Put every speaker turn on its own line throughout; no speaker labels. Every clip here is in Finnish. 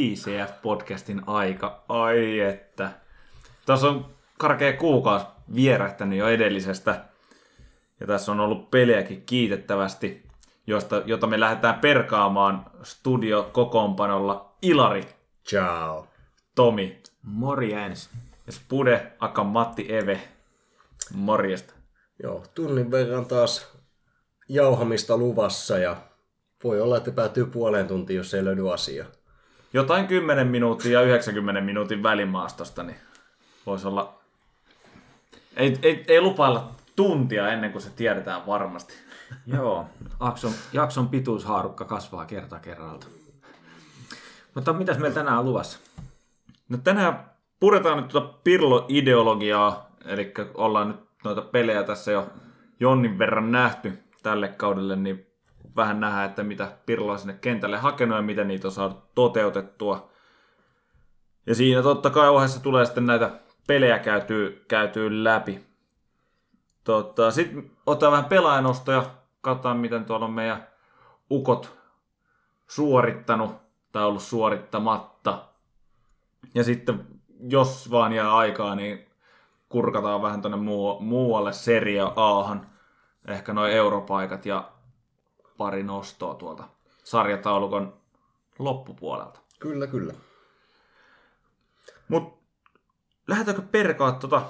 ICF-podcastin aika. Ai että. Tässä on karkea kuukausi vierähtänyt jo edellisestä. Ja tässä on ollut pelejäkin kiitettävästi, josta, jota me lähdetään perkaamaan studio-kokoonpanolla. Ilari,
Ciao.
Tomi
Morjens.
ja Spude, Aka Matti Eve. Morjesta.
Joo, tunnin verran taas jauhamista luvassa ja voi olla, että päätyy puoleen tuntiin, jos ei löydy asiaa.
Jotain 10 minuuttia ja 90 minuutin välimaastosta, niin voisi olla... Ei, ei, ei lupailla tuntia ennen kuin se tiedetään varmasti.
Joo, jakson, jakson pituushaarukka kasvaa kerta kerralta. Mutta mitäs meillä tänään on luvassa?
No tänään puretaan nyt tuota Pirlo-ideologiaa, eli ollaan nyt noita pelejä tässä jo jonnin verran nähty tälle kaudelle, niin vähän nähdään, että mitä Pirlo on sinne kentälle hakenut ja miten niitä on saatu toteutettua. Ja siinä totta kai ohessa tulee sitten näitä pelejä käytyy, käytyy läpi. Tota, Sitten otetaan vähän pelaajanostoja, katsotaan miten tuolla on meidän ukot suorittanut tai ollut suorittamatta. Ja sitten, jos vaan jää aikaa, niin kurkataan vähän tuonne muu- muualle Serie Ahan. Ehkä noin europaikat ja pari nostoa tuolta sarjataulukon loppupuolelta.
Kyllä, kyllä.
Mut lähdetäänkö perkaa tuota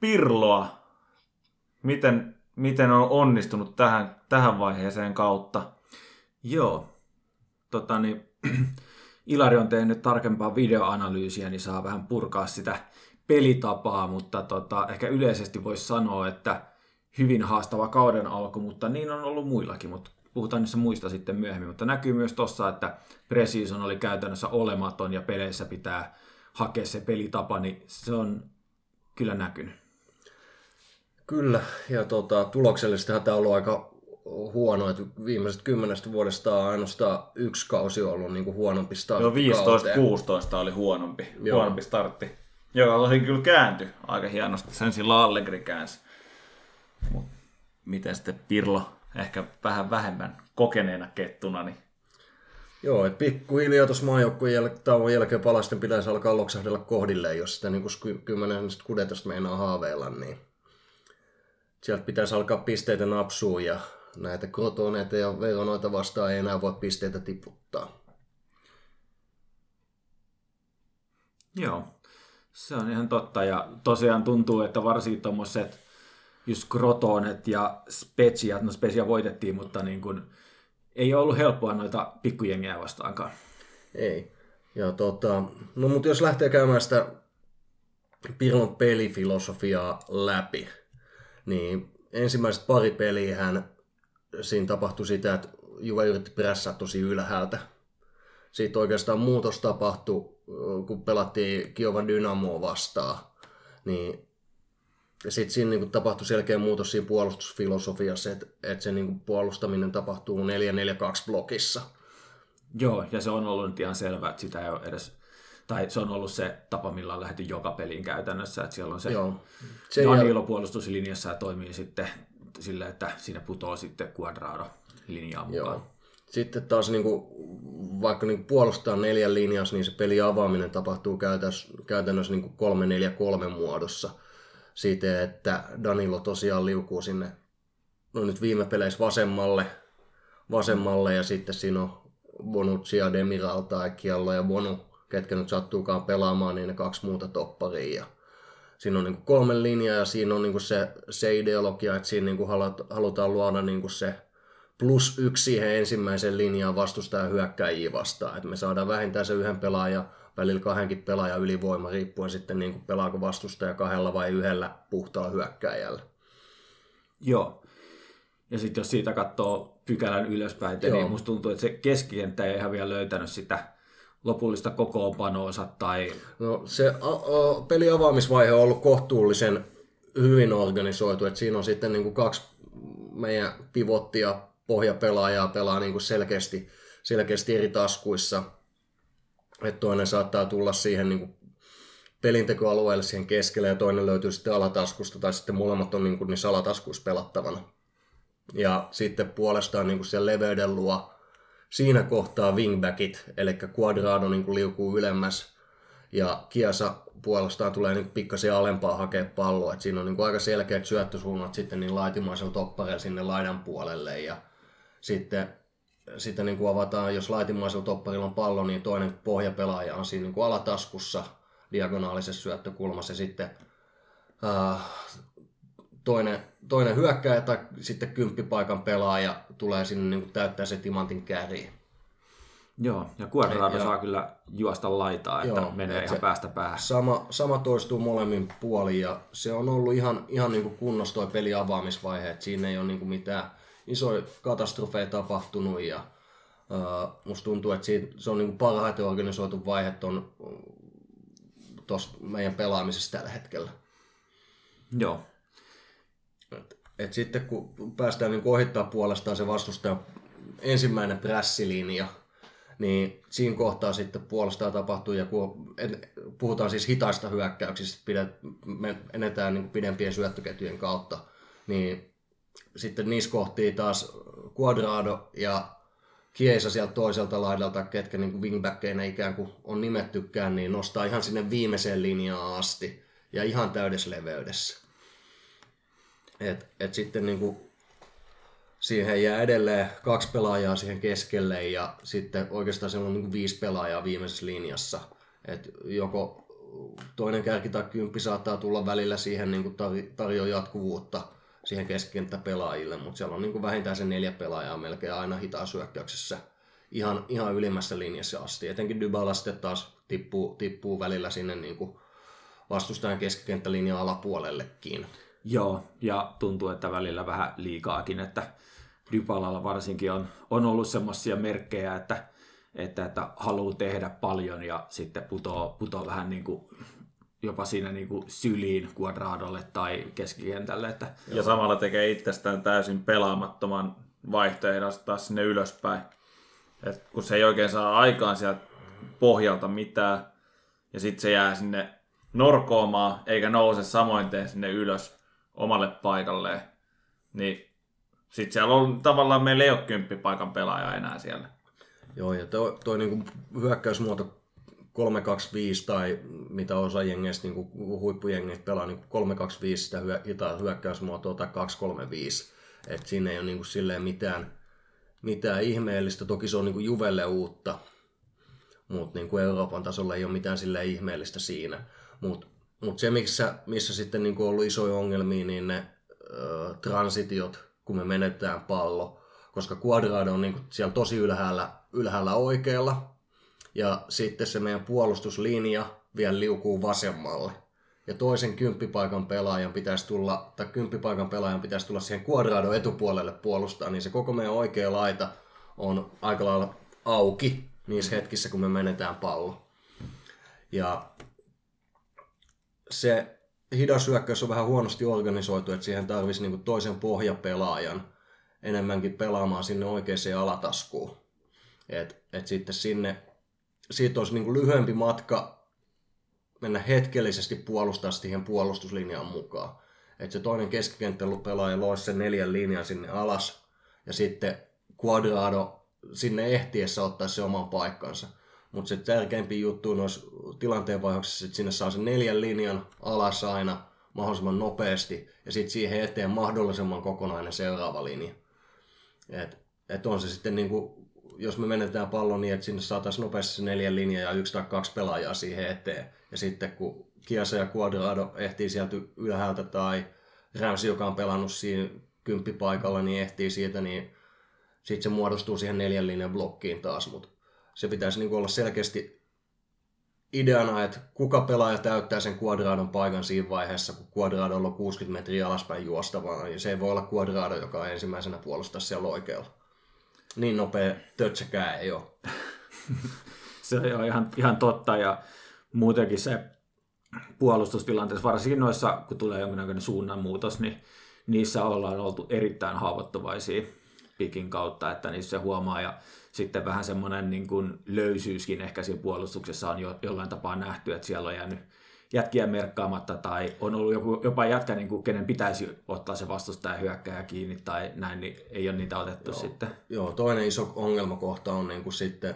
Pirloa? Miten, miten on onnistunut tähän, tähän vaiheeseen kautta?
Joo, tota niin, Ilari on tehnyt tarkempaa videoanalyysiä, niin saa vähän purkaa sitä pelitapaa, mutta tota, ehkä yleisesti voisi sanoa, että hyvin haastava kauden alku, mutta niin on ollut muillakin, mutta puhutaan niissä muista sitten myöhemmin, mutta näkyy myös tossa, että Precision oli käytännössä olematon ja peleissä pitää hakea se pelitapa, niin se on kyllä näkynyt.
Kyllä, ja tota, tuloksellisestihan tämä on ollut aika huono, että viimeisestä kymmenestä vuodesta on ainoastaan yksi kausi ollut niin kuin huonompi startti
Jo
kauteen.
15-16 oli huonompi,
Joo.
huonompi startti. Joka tosi kyllä kääntyi aika hienosti. Sen sillä Allegri käänsi. Mut miten sitten Pirlo ehkä vähän vähemmän kokeneena kettuna, niin
Joo, että pikkuhiljaa tuossa maajoukkueen jäl- tauon jälkeen palasten pitäisi alkaa loksahdella kohdilleen, jos sitä niin kuin kymmenestä kudetosta meinaa haaveilla, niin sieltä pitäisi alkaa pisteitä napsua ja näitä krotoneita ja veronoita vastaan ei enää voi pisteitä tiputtaa.
Joo, se on ihan totta. Ja tosiaan tuntuu, että varsinkin tuommoiset just Krotonet ja Spetsiat, no Spetsia voitettiin, mutta niin kuin, ei ollut helppoa noita pikkujengejä vastaankaan.
Ei. Ja tota, no mutta jos lähtee käymään sitä Pirlon pelifilosofiaa läpi, niin ensimmäiset pari peliä hän siinä tapahtui sitä, että Juve yritti pressaa tosi ylhäältä. Siitä oikeastaan muutos tapahtui, kun pelattiin Kiovan Dynamoa vastaan. Niin sitten siinä niinku tapahtui selkeä muutos siinä puolustusfilosofiassa, että, että se niinku puolustaminen tapahtuu 4-4-2 blokissa.
Joo, ja se on ollut nyt ihan selvää, että sitä ei ole edes, tai se on ollut se tapa, millä on lähdetty joka peliin käytännössä, että siellä on se
Joo.
se
jäl-
Danilo puolustuslinjassa ja toimii sitten sillä, että siinä putoo sitten Quadrado linjaan mukaan.
Joo. Sitten taas niin kuin, vaikka niin kuin puolustaa neljän linjassa, niin se peli avaaminen tapahtuu käytännössä, käytännössä niin 3-4-3 muodossa. Siitä, että Danilo tosiaan liukuu sinne no nyt viime peleissä vasemmalle, vasemmalle ja sitten siinä on Bonucci ja Demiral tai Kiallo ja Bonu, ketkä nyt sattuukaan pelaamaan, niin ne kaksi muuta topparia. Ja siinä on niin kolme linjaa ja siinä on niin se, se ideologia, että siinä niin halutaan luoda niin se plus yksi siihen ensimmäiseen linjaan vastustajan hyökkäjiä vastaan. Että me saadaan vähintään se yhden pelaajan, välillä kahdenkin pelaajan ylivoima, riippuen sitten niin kuin pelaako vastustaja kahdella vai yhdellä puhtaalla hyökkäjällä.
Joo. Ja sitten jos siitä katsoo pykälän ylöspäin,
Joo.
niin musta tuntuu, että se keskikenttä ei ihan vielä löytänyt sitä lopullista kokoonpanoonsa tai
No se a- a- pelin avaamisvaihe on ollut kohtuullisen hyvin organisoitu, että siinä on sitten niin kuin kaksi meidän pivottia pohjapelaajaa pelaa niin kuin selkeästi, selkeästi eri taskuissa. Että toinen saattaa tulla siihen niin kuin pelintekoalueelle siihen keskelle ja toinen löytyy sitten alataskusta tai sitten molemmat on niin kuin niissä alataskuissa pelattavana. Ja sitten puolestaan niin kuin siellä leveyden luo siinä kohtaa wingbackit, eli Quadrado niin kuin liukuu ylemmäs ja Kiasa puolestaan tulee niin pikkasen alempaa hakea palloa. Et siinä on niin aika selkeät syöttösuunnat sitten niin laitimaisella toppareella sinne laidan puolelle. Ja sitten, sitten niin kuin avataan, jos laitimaisella topparilla on pallo, niin toinen pohjapelaaja on siinä niin kuin alataskussa diagonaalisessa syöttökulmassa. Ja sitten äh, toinen, toinen hyökkäjä tai sitten kymppipaikan pelaaja tulee sinne niin kuin täyttää se timantin käriin.
Joo, ja Quadrado saa kyllä juosta laitaa, että Joo, menee ihan päästä päähän.
Sama, sama toistuu molemmin puolin ja se on ollut ihan, ihan niin kuin kunnossa toi peli avaamisvaihe, että siinä ei ole niin kuin mitään isoja katastrofeja tapahtunut ja uh, musta tuntuu, että siitä, se on niin kuin parhaiten organisoitu vaihe ton, tuossa meidän pelaamisessa tällä hetkellä.
Joo.
Et, et sitten kun päästään niin ohittaa puolestaan se vastustaja ensimmäinen prässilinja, niin siinä kohtaa sitten puolestaan tapahtuu, ja kun puhutaan siis hitaista hyökkäyksistä, pidet, me enetään niin pidempien syöttöketjujen kautta, niin sitten niissä kohtii taas Quadrado ja Kiesa sieltä toiselta laidalta, ketkä niin wingbackkeina ikään kuin on nimettykään, niin nostaa ihan sinne viimeiseen linjaan asti ja ihan täydessä leveydessä. Et, et sitten niin kuin siihen jää edelleen kaksi pelaajaa siihen keskelle ja sitten oikeastaan siellä on niin kuin viisi pelaajaa viimeisessä linjassa. Et joko toinen kärki tai kymppi saattaa tulla välillä siihen niin kuin tar- tarjoaa jatkuvuutta siihen pelaajille, mutta siellä on niin kuin vähintään se neljä pelaajaa melkein aina hitaasuökkäyksessä ihan, ihan ylimmässä linjassa asti. Etenkin Dybala sitten taas tippuu, tippuu välillä sinne niin kuin vastustajan keskikenttälinjan alapuolellekin.
Joo, ja tuntuu, että välillä vähän liikaakin, että Dybalalla varsinkin on, on ollut semmoisia merkkejä, että, että, että haluaa tehdä paljon ja sitten putoo, putoo vähän niin kuin jopa siinä niin kuin syliin kuadraadolle tai keskikentälle. Että...
Ja samalla tekee itsestään täysin pelaamattoman vaihtoehdon taas sinne ylöspäin. Et kun se ei oikein saa aikaan sieltä pohjalta mitään, ja sitten se jää sinne norkoomaan, eikä nouse samoin tee sinne ylös omalle paikalleen, niin sitten siellä on tavallaan meillä ei ole kymppipaikan pelaaja enää siellä.
Joo, ja toi, toi niinku hyökkäysmuoto 325 tai mitä osa jengeistä, niin huippujengeistä pelaa, niin 325 sitä hyö, hyökkäysmuotoa tai 235. Et siinä ei ole niin kuin silleen mitään, mitään ihmeellistä. Toki se on niin kuin Juvelle uutta, mutta niin kuin Euroopan tasolla ei ole mitään silleen ihmeellistä siinä. Mutta mut se, missä, missä sitten niin kuin on ollut isoja ongelmia, niin ne ö, transitiot, kun me menetään pallo, koska Quadrado on niin kuin siellä tosi ylhäällä, ylhäällä oikealla, ja sitten se meidän puolustuslinja vielä liukuu vasemmalle. Ja toisen kymppipaikan pelaajan pitäisi tulla, tai kymppipaikan pelaajan pitäisi tulla siihen Quadrado etupuolelle puolustaa, niin se koko meidän oikea laita on aika lailla auki niissä hetkissä, kun me menetään pallo. Ja se hidas hyökkäys on vähän huonosti organisoitu, että siihen tarvisi niinku toisen pohjapelaajan enemmänkin pelaamaan sinne oikeaan alataskuun. Et, et sitten sinne siitä olisi niin kuin lyhyempi matka mennä hetkellisesti puolustaa siihen puolustuslinjaan mukaan. Että se toinen keskikenttäpelaaja loisi sen neljän linjan sinne alas ja sitten Quadrado sinne ehtiessä ottaa se oman paikkansa. Mutta se tärkeimpi juttu noissa tilanteenvaihdoksissa, että sinne saa sen neljän linjan alas aina mahdollisimman nopeasti ja sitten siihen eteen mahdollisimman kokonainen seuraava linja. Et, et on se sitten niinku jos me menetään pallon niin, että sinne saataisiin nopeasti se neljän linja ja yksi tai kaksi pelaajaa siihen eteen. Ja sitten kun Kiasa ja Quadrado ehtii sieltä ylhäältä tai Ramsey, joka on pelannut siinä kymppipaikalla, niin ehtii siitä, niin sitten se muodostuu siihen neljän linjan blokkiin taas. Mutta se pitäisi niin olla selkeästi ideana, että kuka pelaaja täyttää sen Quadradon paikan siinä vaiheessa, kun Quadradolla on 60 metriä alaspäin juostavaa, niin se ei voi olla Quadrado, joka ensimmäisenä puolustaa siellä oikealla niin nopea tötsäkään ei ole.
se on ihan, ihan totta ja muutenkin se puolustustilanteessa, varsinkin noissa, kun tulee jonkinnäköinen suunnanmuutos, niin niissä ollaan oltu erittäin haavoittuvaisia pikin kautta, että niissä se huomaa ja sitten vähän semmoinen niin löysyyskin ehkä siinä puolustuksessa on jo, jollain tapaa nähty, että siellä on jäänyt, jätkiä merkkaamatta tai on ollut joku, jopa jätkä, niin kuin, kenen pitäisi ottaa se vastustaja hyökkääjä kiinni tai näin, niin ei ole niitä otettu
Joo.
sitten.
Joo, toinen iso ongelmakohta on niin kuin sitten,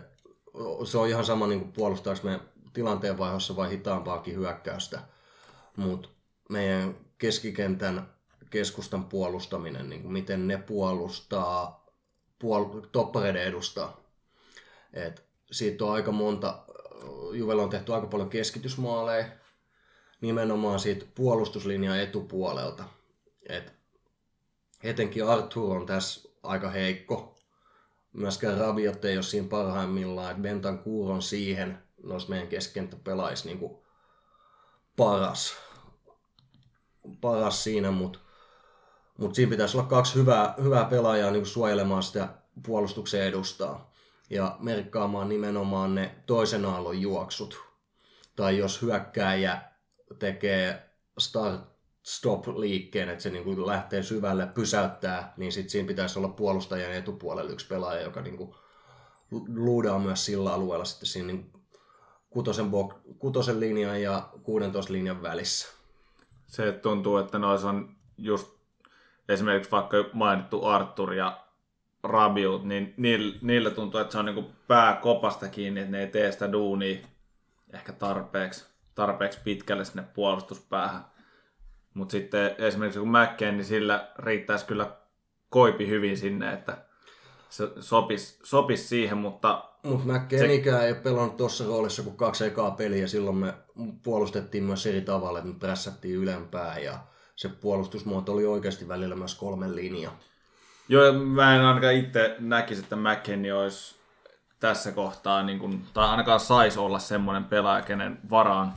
se on ihan sama niin kuin puolustaako me tilanteen vaiheessa vai hitaampaakin hyökkäystä, mutta meidän keskikentän keskustan puolustaminen, niin kuin miten ne puolustaa, puol- toppareiden edustaa. Et siitä on aika monta, Juvella on tehty aika paljon keskitysmaaleja, nimenomaan siitä puolustuslinjan etupuolelta. Et etenkin Arthur on tässä aika heikko. Myöskään Rabiot ei ole siinä parhaimmillaan, että Bentancourt on siihen noista meidän keskenttäpelaajista niin kuin paras. paras siinä, mutta mut siinä pitäisi olla kaksi hyvää, hyvää pelaajaa niin kuin suojelemaan sitä puolustuksen edustaa ja merkkaamaan nimenomaan ne toisen aallon juoksut. Tai jos hyökkääjä tekee start stop liikkeen, että se niin kuin lähtee syvälle, pysäyttää, niin sitten siinä pitäisi olla puolustajan etupuolella yksi pelaaja, joka niin kuin luudaa myös sillä alueella sitten siinä niin kutosen, bok- kutosen linjan ja 16 linjan välissä.
Se tuntuu, että noissa on just esimerkiksi vaikka mainittu Arthur ja Rabiot, niin niillä, tuntuu, että se on niin pää kopasta kiinni, että ne ei tee sitä duunia ehkä tarpeeksi, tarpeeksi pitkälle sinne puolustuspäähän. Mutta sitten esimerkiksi kun McKen, niin sillä riittäisi kyllä koipi hyvin sinne, että se sopisi, sopisi siihen, mutta
Mutta McKennikään ei ole pelannut tuossa roolissa kuin kaksi ekaa peliä. Silloin me puolustettiin myös eri tavalla, että me prässättiin ylempää ja se puolustusmuoto oli oikeasti välillä myös kolmen linja.
Joo, mä en ainakaan itse näkisi, että McKennie olisi tässä kohtaa, niin kuin, tai ainakaan saisi olla semmoinen pelaaja, kenen varaan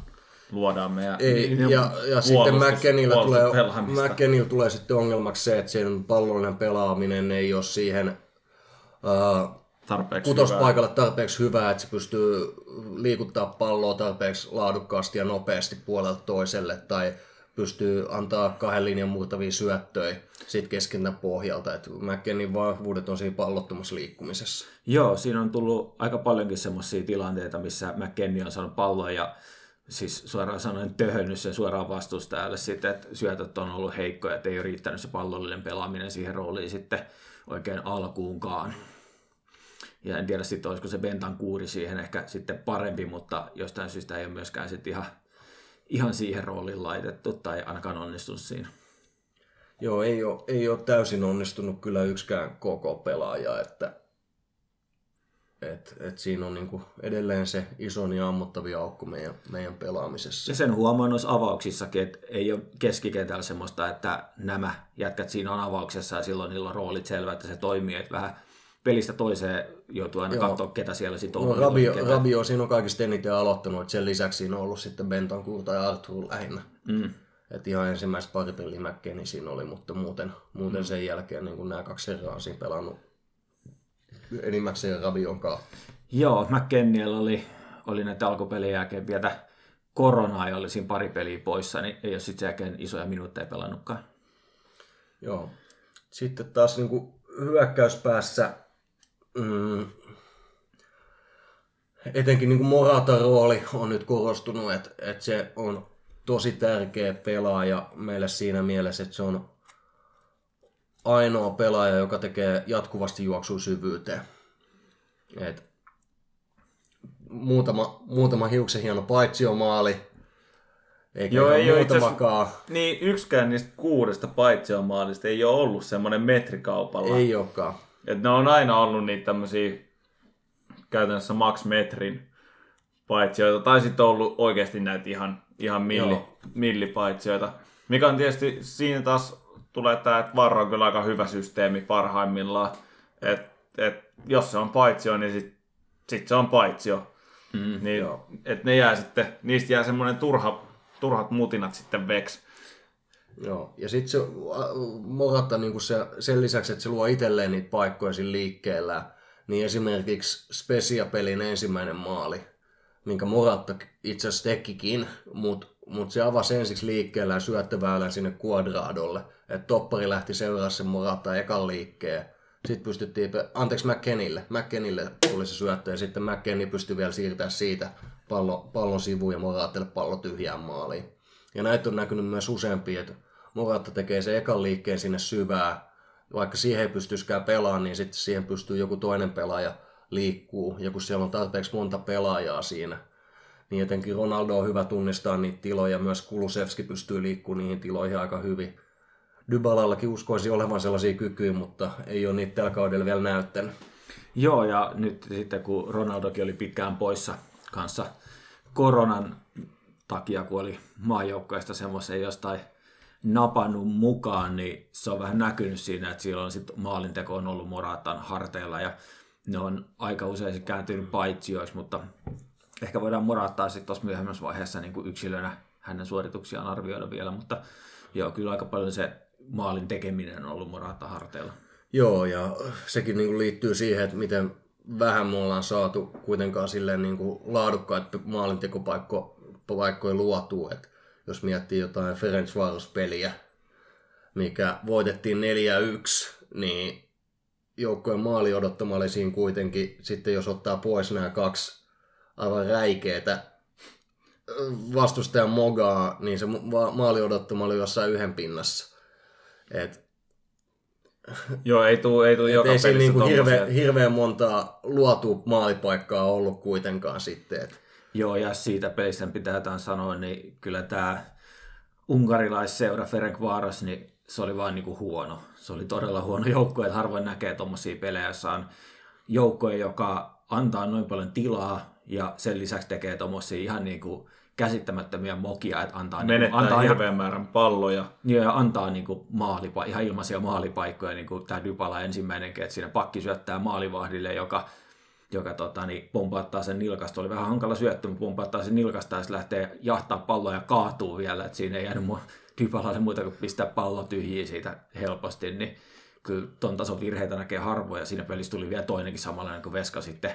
luodaan meidän
Ei,
niin,
ja, ja sitten
puolustus-
McKennillä tulee. McKennillä tulee sitten ongelmaksi se, että sen pallollinen pelaaminen ei ole siihen uh,
tarpeeksi hyvää.
kutospaikalle tarpeeksi hyvää, että se pystyy liikuttaa palloa tarpeeksi laadukkaasti ja nopeasti puolelta toiselle, tai pystyy antaa kahden linjan murtavia syöttöjä siitä keskentän pohjalta. Että McKennin vahvuudet on siinä pallottomassa liikkumisessa.
Joo, siinä on tullut aika paljonkin semmoisia tilanteita, missä McKennie on saanut pallon ja siis suoraan sanoen töhönnyt sen suoraan vastustajalle sitten, että syötöt on ollut heikkoja, että ei ole riittänyt se pallollinen pelaaminen siihen rooliin sitten oikein alkuunkaan. Ja en tiedä sitten, olisiko se Bentan kuuri siihen ehkä sitten parempi, mutta jostain syystä ei ole myöskään sitten ihan, ihan siihen rooliin laitettu tai ainakaan onnistunut siinä.
Joo, ei ole, ei ole täysin onnistunut kyllä yksikään koko pelaaja, että et, et siinä on niinku edelleen se ison ja ammottavia aukko meidän, meidän pelaamisessa.
Ja sen huomaa noissa avauksissakin, että ei ole keskikentällä semmoista, että nämä jätkät siinä on avauksessa ja silloin niillä on roolit selvä, että se toimii, että vähän pelistä toiseen joutuu aina
Joo.
katsoa, ketä siellä sitten on.
No, Rabio,
ketä.
Rabio siinä on kaikista eniten aloittanut, että sen lisäksi siinä on ollut sitten Bentancourt ja Arthur lähinnä.
Mm.
Et ihan ensimmäiset pari peliä McKennie siinä oli, mutta muuten, muuten sen jälkeen niin nämä kaksi herraa on siinä pelannut enimmäkseen Rabion kanssa.
Joo, McKenniellä oli, oli näitä alkupelien jälkeen vielä koronaa ja oli siinä pari peliä poissa, niin ei ole sitten jälkeen isoja minuutteja pelannutkaan.
Joo. Sitten taas niin kuin hyökkäyspäässä mm, etenkin niin kuin Moratan rooli on nyt korostunut, että, että se on tosi tärkeä pelaaja meille siinä mielessä, että se on ainoa pelaaja, joka tekee jatkuvasti juoksua syvyyteen. Et muutama, muutama hiuksen hieno paitsiomaali, eikä
Joo, ei asiassa-
muutamakaan.
Niin, yksikään niistä kuudesta paitsiomaalista ei ole ollut semmoinen metrikaupalla.
Ei olekaan.
Et ne on aina ollut niitä tämmöisiä käytännössä max metrin paitsioita, tai sitten on ollut oikeasti näitä ihan, ihan milli,
Joo.
millipaitsioita. Mikä on tietysti siinä taas tulee tämä, että Varro on kyllä aika hyvä systeemi parhaimmillaan. Et, et, jos se on paitsio, niin sit, sit se on paitsio.
Mm.
Niin,
Joo.
et ne jää sitten, niistä jää semmoinen turha, turhat mutinat sitten veksi.
Joo, ja sitten se ä, Morata niin se, sen lisäksi, että se luo itselleen niitä paikkoja siinä liikkeellä, niin esimerkiksi Specia-pelin ensimmäinen maali, minkä Morata itse asiassa tekikin, mutta mut se avasi ensiksi liikkeellä syöttöväylän sinne Quadradolle, että toppari lähti seuraa sen Morata ekan liikkeen. Sitten pystyttiin, anteeksi McKennille, McKennille tuli se syöttö ja sitten McKennie pystyi vielä siirtämään siitä pallo, pallon sivuun ja Moraatelle pallo tyhjään maaliin. Ja näitä on näkynyt myös useampia, että Morata tekee se ekan liikkeen sinne syvää, vaikka siihen ei pystyisikään pelaamaan, niin sitten siihen pystyy joku toinen pelaaja liikkuu, ja kun siellä on tarpeeksi monta pelaajaa siinä, niin jotenkin Ronaldo on hyvä tunnistaa niitä tiloja, myös Kulusevski pystyy liikkumaan niihin tiloihin aika hyvin. Dybalallakin uskoisi olevan sellaisia kykyjä, mutta ei ole niitä tällä kaudella vielä näyttänyt.
Joo, ja nyt sitten kun Ronaldokin oli pitkään poissa kanssa koronan takia, kun oli maajoukkoista semmoisen jostain napannut mukaan, niin se on vähän näkynyt siinä, että silloin sit maalinteko on ollut Moratan harteilla ja ne on aika usein kääntynyt paitsioiksi, mutta ehkä voidaan Morattaa sitten tuossa myöhemmässä vaiheessa niin kuin yksilönä hänen suorituksiaan arvioida vielä, mutta joo, kyllä aika paljon se maalin tekeminen on ollut Morata harteilla.
Joo, ja sekin niin kuin liittyy siihen, että miten vähän me ollaan saatu kuitenkaan silleen niin kuin laadukkaita maalintekopaikkoja luotua. Että jos miettii jotain Ferencvaros-peliä, mikä voitettiin 4-1, niin joukkojen maali odottama oli siinä kuitenkin, sitten jos ottaa pois nämä kaksi aivan räikeetä vastustajan mogaa, niin se maali odottama oli jossain yhden pinnassa. Et,
Joo, ei tule ei tuu joka
ei siinä
pelissä
niinku hirve, hirveän montaa luotu maalipaikkaa ollut kuitenkaan sitten. Et,
Joo, ja siitä pelistä pitää jotain sanoa, niin kyllä tämä unkarilaisseura Ferencvaros, niin se oli vaan niinku huono. Se oli todella huono joukkue, että harvoin näkee tuommoisia pelejä, jossa on joukkue, joka antaa noin paljon tilaa ja sen lisäksi tekee tuommoisia ihan niinku käsittämättömiä mokia, että antaa, niinku,
Menettää
antaa ihan,
hirveän määrän palloja.
Joo, ja antaa niinku maalipa, ihan ilmaisia maalipaikkoja, niin kuin tämä Dybala ensimmäinenkin, että siinä pakki syöttää maalivahdille, joka, joka tota, niin pompaattaa sen nilkasta. Oli vähän hankala syöttö, mutta pompaattaa sen nilkasta ja se lähtee jahtaa palloa ja kaatuu vielä, että siinä ei jäänyt mu- Dybalalle muuta kuin pistää pallo tyhjiä siitä helposti, niin kyllä ton tason virheitä näkee harvoin, ja siinä pelissä tuli vielä toinenkin samanlainen, kun Veska sitten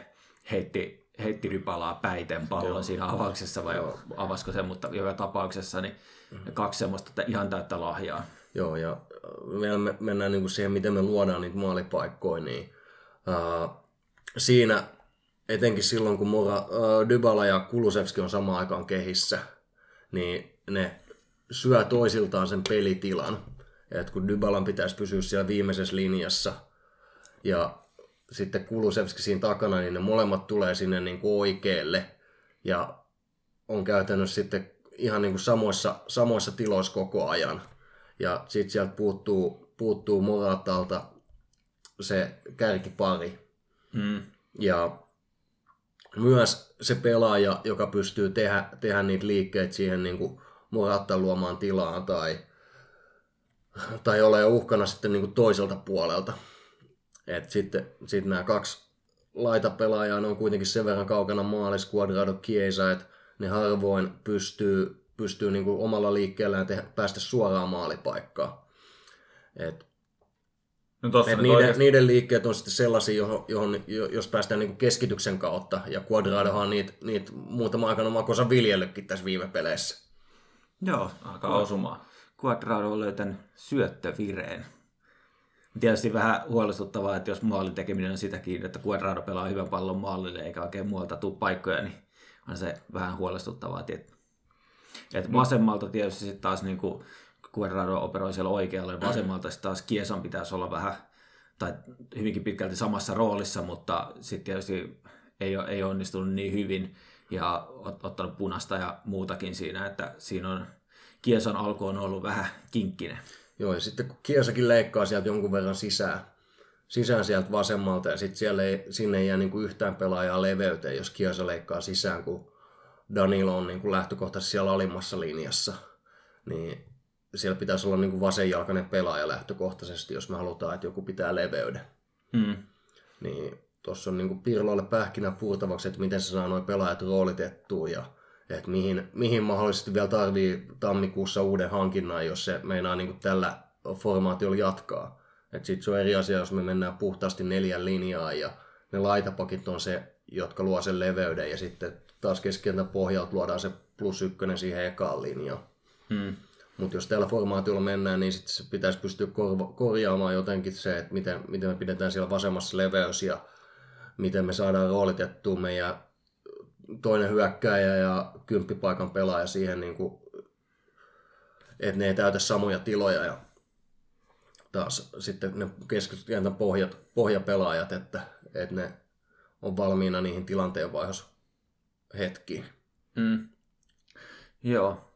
heitti, heitti Dybalaa päiten pallon Joo. siinä avauksessa, vai avasko sen, mutta joka tapauksessa, niin kaksi semmoista että ihan täyttä lahjaa.
Joo, ja vielä me mennään niin kuin siihen, miten me luodaan niitä maalipaikkoja, niin uh, siinä etenkin silloin, kun Mora, uh, Dybala ja Kulusevski on samaan aikaan kehissä, niin ne syö toisiltaan sen pelitilan. Et kun Dybalan pitäisi pysyä siellä viimeisessä linjassa ja sitten Kulusevski siinä takana, niin ne molemmat tulee sinne niin kuin oikealle ja on käytännössä sitten ihan niin kuin samoissa, samoissa tiloissa koko ajan. Ja sitten sieltä puuttuu, puuttuu Moratalta se kärkipari.
Mm.
Ja myös se pelaaja, joka pystyy tehdä, tehdä niitä liikkeitä siihen niin kuin Morata luomaan tilaa tai, tai ole uhkana sitten niin kuin toiselta puolelta. Et sitten sit nämä kaksi laitapelaajaa ne on kuitenkin sen verran kaukana maalis Quadrado Chiesa, että ne harvoin pystyy, pystyy niin kuin omalla liikkeellään tehdä, päästä suoraan maalipaikkaan. Et
No tossa
et niiden,
oikeasti,
niiden liikkeet on sitten sellaisia, johon, johon, jo- jos päästään niin keskityksen kautta, ja Quadradohan niitä, niitä muutama aikana makosa viljellytkin tässä viime peleissä.
Joo,
alkaa osumaan.
Quadrado on löytänyt syöttövireen. Tietysti vähän huolestuttavaa, että jos maalin tekeminen on sitäkin, että Quadrado pelaa hyvän pallon maalille eikä oikein muualta tule paikkoja, niin on se vähän huolestuttavaa. Et, et vasemmalta tietysti sitten taas niin kuin Quadrado operoi siellä oikealla ja vasemmalta sitten taas Kiesan pitäisi olla vähän tai hyvinkin pitkälti samassa roolissa, mutta sitten tietysti ei, ei onnistunut niin hyvin ja ot- ottanut punasta ja muutakin siinä, että siinä on Kiesan alku on ollut vähän kinkkinen.
Joo, ja sitten kun Kiesakin leikkaa sieltä jonkun verran sisään, sisään sieltä vasemmalta, ja sitten siellä ei, sinne ei jää niin kuin yhtään pelaajaa leveyteen, jos Kiesa leikkaa sisään, kun Danilo on niin kuin lähtökohtaisesti siellä alimmassa linjassa, niin siellä pitäisi olla niin kuin vasenjalkainen pelaaja lähtökohtaisesti, jos me halutaan, että joku pitää leveyden.
Hmm.
Niin tuossa on niin kuin Pirlolle pähkinä purtavaksi, että miten se saa nuo pelaajat roolitettua ja että mihin, mihin mahdollisesti vielä tarvii tammikuussa uuden hankinnan, jos se meinaa niin kuin tällä formaatiolla jatkaa. Että sitten se on eri asia, jos me mennään puhtaasti neljän linjaan ja ne laitapakit on se, jotka luo sen leveyden ja sitten taas keskentän pohjalta luodaan se plus ykkönen siihen ekaan linjaan.
Hmm.
Mutta jos tällä formaatiolla mennään, niin sitten se pitäisi pystyä korva- korjaamaan jotenkin se, että miten, miten me pidetään siellä vasemmassa leveys ja miten me saadaan roolitettua meidän toinen hyökkääjä ja kymppipaikan pelaaja siihen, niin kuin, että ne ei täytä samoja tiloja ja taas sitten ne keskityskentän pohjat, pohjapelaajat, että, että ne on valmiina niihin tilanteenvaihos hetkiin.
Mm. Joo.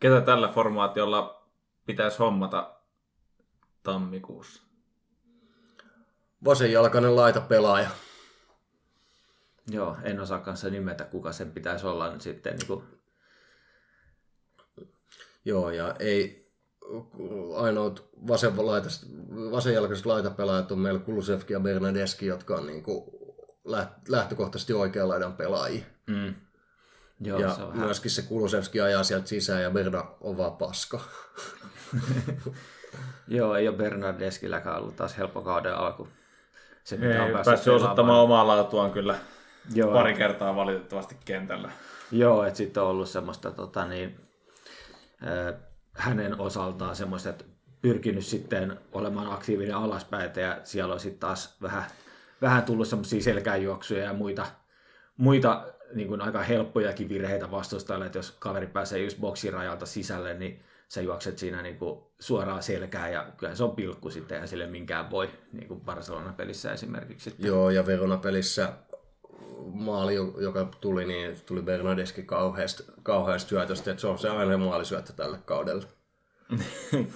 Ketä tällä formaatiolla pitäisi hommata tammikuussa?
Vasenjalkainen laita pelaaja.
Joo, en osaa kanssa nimetä, kuka sen pitäisi olla nyt sitten. Niin kuin...
Joo, ja ei ainoat vasenjalkaiset laitapelaajat on meillä Kulusevski ja Bernadeski, jotka on niin kuin lähtökohtaisesti oikean laidan pelaajia. Mm. Joo, ja se on vähän... myöskin se Kulusevski ajaa sieltä sisään ja Berna on vaan paska.
Joo, ei ole Bernardeskilläkään ollut taas helppo kauden alku.
Se, ei, on päässyt, päässyt osoittamaan omaa laatuaan kyllä Joo. pari kertaa valitettavasti kentällä.
Joo, että sitten on ollut semmoista tota, niin, äh, hänen osaltaan semmoista, että pyrkinyt sitten olemaan aktiivinen alaspäin ja siellä on sitten taas vähän, vähän tullut semmoisia selkäjuoksuja ja muita, muita niin kuin aika helppojakin virheitä vastustajalle, että jos kaveri pääsee just boksirajalta sisälle, niin sä juokset siinä niin kuin suoraan selkään ja kyllä se on pilkku sitten ja sille minkään voi, niin kuin Barcelona-pelissä esimerkiksi.
Joo, ja Verona-pelissä maali, joka tuli, niin tuli Bernadeschi kauheasti, kauheasti syötöstä, että se on se aina maalisyöttö tälle kaudelle.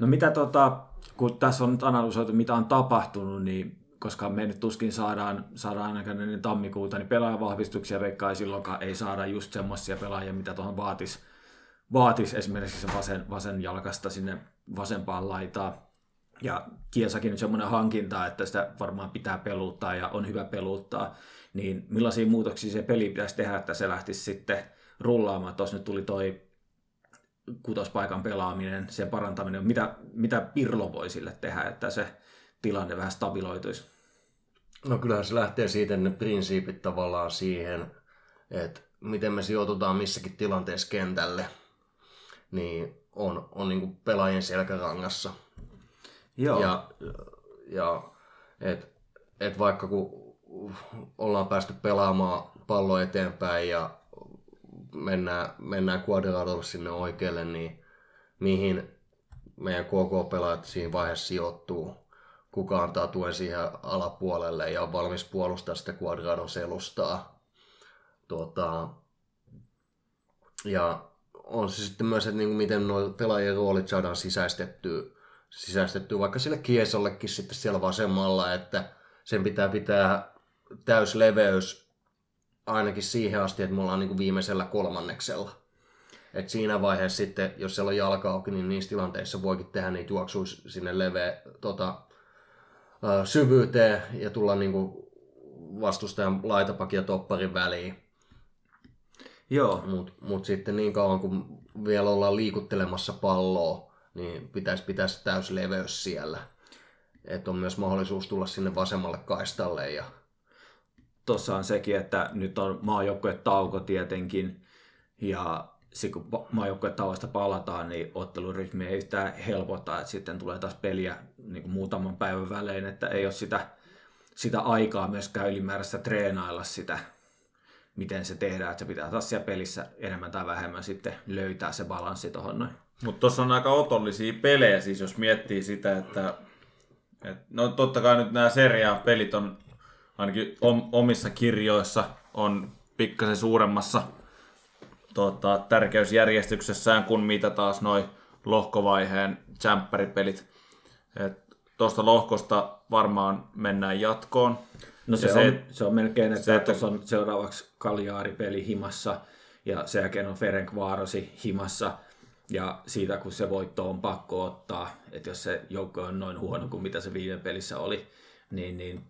no mitä tota, kun tässä on nyt analysoitu, mitä on tapahtunut, niin koska me nyt tuskin saadaan, saadaan ainakaan ennen tammikuuta, niin pelaajavahvistuksia veikkaa ei silloinkaan ei saada just semmoisia pelaajia, mitä tuohon vaatisi vaatis esimerkiksi se vasen, vasen jalkasta sinne vasempaan laitaan. Ja Kiesakin nyt semmoinen hankinta, että sitä varmaan pitää peluuttaa ja on hyvä peluuttaa. Niin millaisia muutoksia se peli pitäisi tehdä, että se lähtisi sitten rullaamaan. Tuossa nyt tuli toi kutospaikan pelaaminen, sen parantaminen. Mitä, mitä Pirlo voi sille tehdä, että se tilanne vähän stabiloituisi?
No kyllähän se lähtee siitä ne prinsiipit tavallaan siihen, että miten me sijoitutaan missäkin tilanteessa kentälle – niin on, on niin pelaajien selkärangassa. Joo. Ja, ja et, et vaikka kun ollaan päästy pelaamaan pallo eteenpäin ja mennään, mennään quadradolle sinne oikealle, niin mihin meidän KK-pelaajat siinä vaiheessa sijoittuu, kuka antaa tuen siihen alapuolelle ja on valmis puolustaa sitä quadradon selustaa. Tuota, ja on se sitten myös, että niin kuin miten nuo pelaajien roolit saadaan sisäistettyä, sisäistettyä vaikka sille kiesollekin sitten siellä vasemmalla, että sen pitää pitää täys leveys ainakin siihen asti, että me ollaan niin kuin viimeisellä kolmanneksella. Et siinä vaiheessa sitten, jos siellä on jalka auki, niin niissä tilanteissa voikin tehdä niitä juoksuja sinne leveä tota, syvyyteen ja tulla niin kuin vastustajan laitapakin ja topparin väliin.
Joo.
Mutta mut sitten niin kauan kun vielä ollaan liikuttelemassa palloa, niin pitäisi pitää se täys leveys siellä. Että on myös mahdollisuus tulla sinne vasemmalle kaistalle. Ja...
Tuossa on sekin, että nyt on maajoukkueen tauko tietenkin. Ja sitten kun maajoukkueen tauosta palataan, niin ottelurytmi ei sitä helpota, että sitten tulee taas peliä niin kuin muutaman päivän välein, että ei ole sitä, sitä aikaa myöskään ylimääräistä treenailla sitä miten se tehdään, että se pitää taas siellä pelissä enemmän tai vähemmän sitten löytää se balanssi tuohon noin.
Mutta tuossa on aika otollisia pelejä siis, jos miettii sitä, että et, no totta kai nyt nämä seria pelit on ainakin om, omissa kirjoissa on pikkasen suuremmassa tota, tärkeysjärjestyksessään kuin mitä taas noin lohkovaiheen jämppäripelit. Tuosta lohkosta varmaan mennään jatkoon.
No se, se, on, se on melkein, että se, tuossa on seuraavaksi Kaljaari-peli himassa ja sen jälkeen on Ferenc Vaarosi himassa. Ja siitä kun se voitto on pakko ottaa, että jos se joukko on noin huono kuin mitä se viime pelissä oli, niin, niin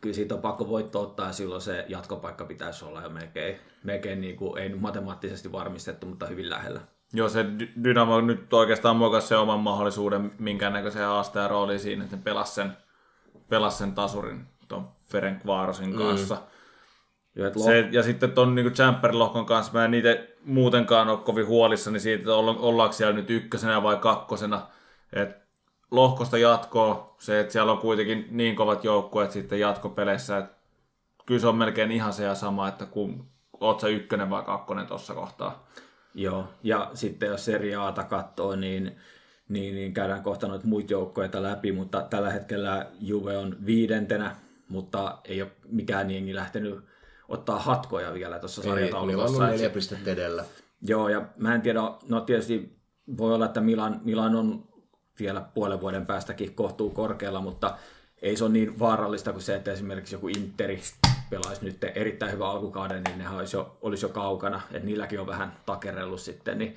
kyllä siitä on pakko voitto ottaa ja silloin se jatkopaikka pitäisi olla jo melkein, melkein niin kuin, ei matemaattisesti varmistettu, mutta hyvin lähellä.
Joo, se Dynamo nyt oikeastaan muokasi se oman mahdollisuuden minkäännäköiseen haasteen rooliin siinä, että ne pelasi sen, pelasi sen tasurin tuon Ferenc Vaarosin mm. kanssa. Mm. Ja, se, ja sitten tuon niin Champer-lohkon kanssa mä en niitä muutenkaan ole kovin huolissani siitä, että ollaanko siellä nyt ykkösenä vai kakkosena. Et lohkosta jatkoa, se, että siellä on kuitenkin niin kovat joukkueet sitten jatkopeleissä, että kyllä se on melkein ihan se ja sama, että kun oot sä ykkönen vai kakkonen tuossa kohtaa.
Joo, ja sitten jos Serie Ata katsoo, niin, niin, niin käydään kohta noita muita joukkoja läpi, mutta tällä hetkellä Juve on viidentenä, mutta ei ole mikään jengi lähtenyt ottaa hatkoja vielä tuossa sarjataulukossa.
Ei, neljä pistettä edellä.
Joo, ja mä en tiedä, no tietysti voi olla, että Milan, Milan on vielä puolen vuoden päästäkin kohtuu korkealla, mutta ei se ole niin vaarallista kuin se, että esimerkiksi joku Interi pelaisi nyt erittäin hyvä alkukauden, niin ne olisi jo, olisi jo kaukana, että niilläkin on vähän takerellut sitten, niin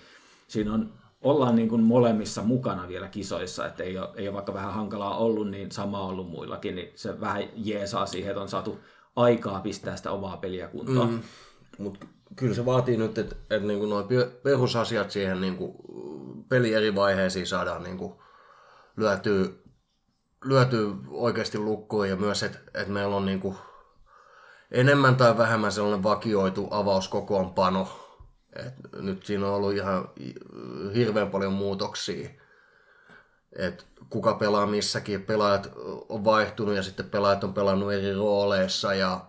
siinä on, ollaan niin kuin molemmissa mukana vielä kisoissa, että ei ole, ei ole vaikka vähän hankalaa ollut, niin sama ollut muillakin, niin se vähän jeesaa siihen, että on saatu aikaa pistää sitä omaa peliä kuntoon. Mm.
Mutta kyllä se vaatii nyt, että, että niin nuo perusasiat siihen niin kuin peli eri vaiheisiin saadaan niin kuin lyötyä, lyötyä oikeasti lukkoon ja myös, että, että meillä on niin kuin enemmän tai vähemmän sellainen vakioitu avauskokoonpano. Et nyt siinä on ollut ihan hirveän paljon muutoksia. Et kuka pelaa missäkin, pelaajat on vaihtunut ja sitten pelaajat on pelannut eri rooleissa ja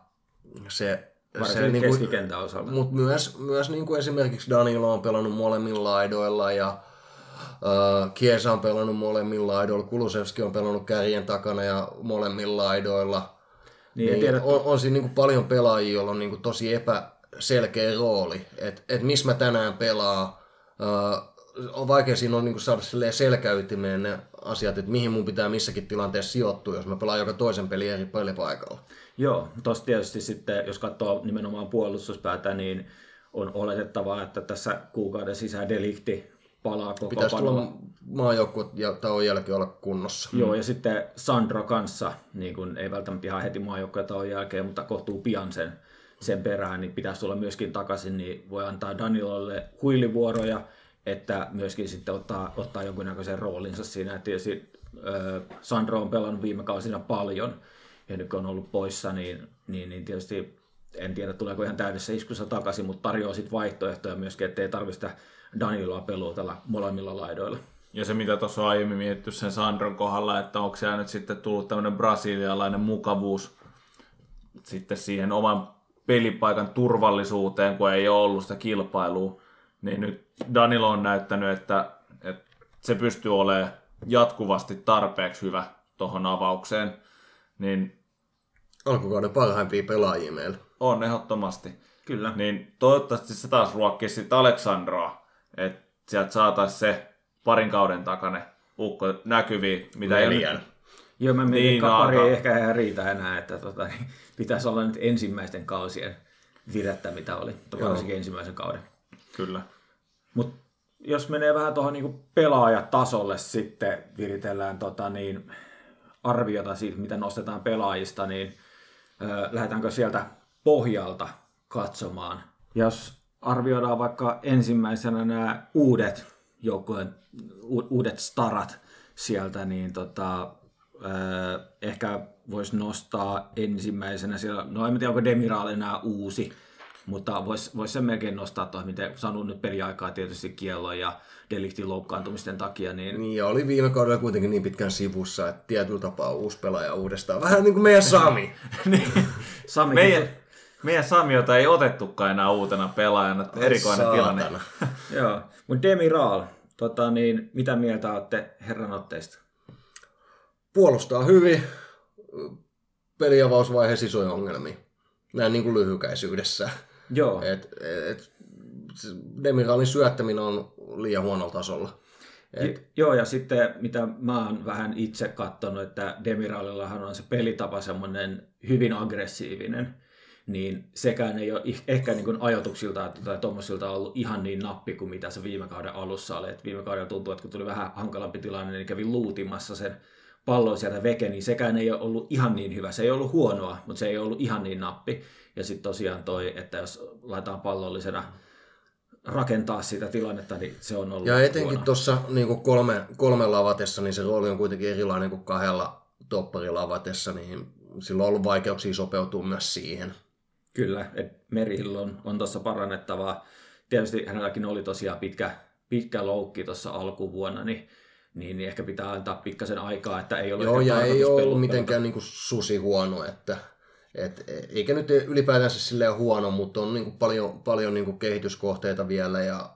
se
se, niin kuin, osalta.
Mutta myös, myös niin kuin esimerkiksi Danilo on pelannut molemmilla laidoilla ja äh, Kiesa on pelannut molemmilla laidoilla, Kulusevski on pelannut kärjen takana ja molemmilla laidoilla. Niin, niin tiedät... on, on siinä niin kuin paljon pelaajia, joilla on niin kuin tosi epäselkeä rooli, että et missä mä tänään pelaa. Äh, on vaikea siinä on niin kuin saada selkäytimeen ne asiat, että mihin mun pitää missäkin tilanteessa sijoittua, jos mä pelaan joka toisen pelin eri pelipaikalla.
Joo, tossa tietysti sitten, jos katsoo nimenomaan puolustuspäätä, niin on oletettavaa, että tässä kuukauden sisään delikti palaa koko
Pitäisi tulla maajoukkue ja tauon jälkeen olla kunnossa.
Joo, ja sitten Sandro kanssa, niin kun ei välttämättä ihan heti maajoukkoja tauon jälkeen, mutta kohtuu pian sen, sen perään, niin pitäisi tulla myöskin takaisin, niin voi antaa Danilolle huilivuoroja, että myöskin sitten ottaa, ottaa jonkunnäköisen roolinsa siinä. että tietysti Sandro on pelannut viime kausina paljon, ja nyt kun on ollut poissa, niin, niin, niin tietysti en tiedä tuleeko ihan täydessä iskussa takaisin, mutta tarjoaa sitten vaihtoehtoja myöskin, ettei tarvitse Daniloa pelutella molemmilla laidoilla.
Ja se, mitä tuossa on aiemmin mietitty sen Sandron kohdalla, että onko se nyt sitten tullut tämmöinen brasilialainen mukavuus sitten siihen oman pelipaikan turvallisuuteen, kun ei ole ollut sitä kilpailua, niin nyt Danilo on näyttänyt, että, että se pystyy olemaan jatkuvasti tarpeeksi hyvä tuohon avaukseen. Niin
Alkukauden parhaimpia pelaajia meillä.
On ehdottomasti.
Kyllä.
Niin toivottavasti se taas ruokkii sitten Aleksandroa, että sieltä saataisiin se parin kauden takane ukko näkyviin, mitä
Neljän. ei Joo, mä mietin, niin, pari ei ehkä ihan riitä enää, että tota, niin, pitäisi olla nyt ensimmäisten kausien virettä, mitä oli, varsinkin ensimmäisen kauden.
Kyllä.
Mutta jos menee vähän tuohon niin pelaajatasolle sitten, viritellään tota, niin, arviota siitä, mitä nostetaan pelaajista, niin ö, lähdetäänkö sieltä pohjalta katsomaan. Jos arvioidaan vaikka ensimmäisenä nämä uudet joukkueen, uudet starat sieltä, niin tota, ö, ehkä voisi nostaa ensimmäisenä siellä, no en tiedä onko Demiral enää uusi, mutta voisi vois sen melkein nostaa tuohon, miten saanut nyt peliaikaa tietysti kiellon ja deliktin loukkaantumisten takia. Niin...
niin ja oli viime kaudella kuitenkin niin pitkän sivussa, että tietyllä tapaa uusi pelaaja uudestaan. Vähän niin kuin meidän Sami.
niin. Sami meidän, meidän Sami, jota ei otettukaan enää uutena pelaajana. Ai erikoinen tilanne.
Joo, mutta Demiral, tota, niin, mitä mieltä olette herran otteista?
Puolustaa hyvin. Peliavausvaiheessa isoja ongelmia. Näin niin kuin lyhykäisyydessä.
Joo.
Et, et, Demiralin syöttäminen on liian huonolla tasolla.
Et... Joo, ja sitten mitä mä oon vähän itse katsonut, että Demiralillahan on se pelitapa semmoinen hyvin aggressiivinen, niin sekään ei ole ehkä niin ajatuksilta tai tuommoisilta ollut ihan niin nappi kuin mitä se viime kauden alussa oli. Et viime kaudella tuntuu, että kun tuli vähän hankalampi tilanne, niin kävi luutimassa sen pallon sieltä veke, niin sekään ei ole ollut ihan niin hyvä. Se ei ollut huonoa, mutta se ei ollut ihan niin nappi. Ja sitten tosiaan toi, että jos laitetaan pallollisena rakentaa sitä tilannetta, niin se on ollut
Ja etenkin tuossa niin kolme, kolme lavatessa, niin se rooli on kuitenkin erilainen kuin kahdella topparilavatessa, niin sillä on ollut vaikeuksia sopeutua myös siihen.
Kyllä, että Merihill on, on tuossa parannettavaa. Tietysti hänelläkin oli tosiaan pitkä, pitkä loukki tuossa alkuvuonna, niin niin, niin ehkä pitää antaa pikkasen aikaa, että ei ole
Joo, ja ei ole ollut mitenkään niin kuin susi huono, että Et, eikä nyt ylipäätänsä silleen huono, mutta on niin kuin paljon, paljon niin kuin kehityskohteita vielä ja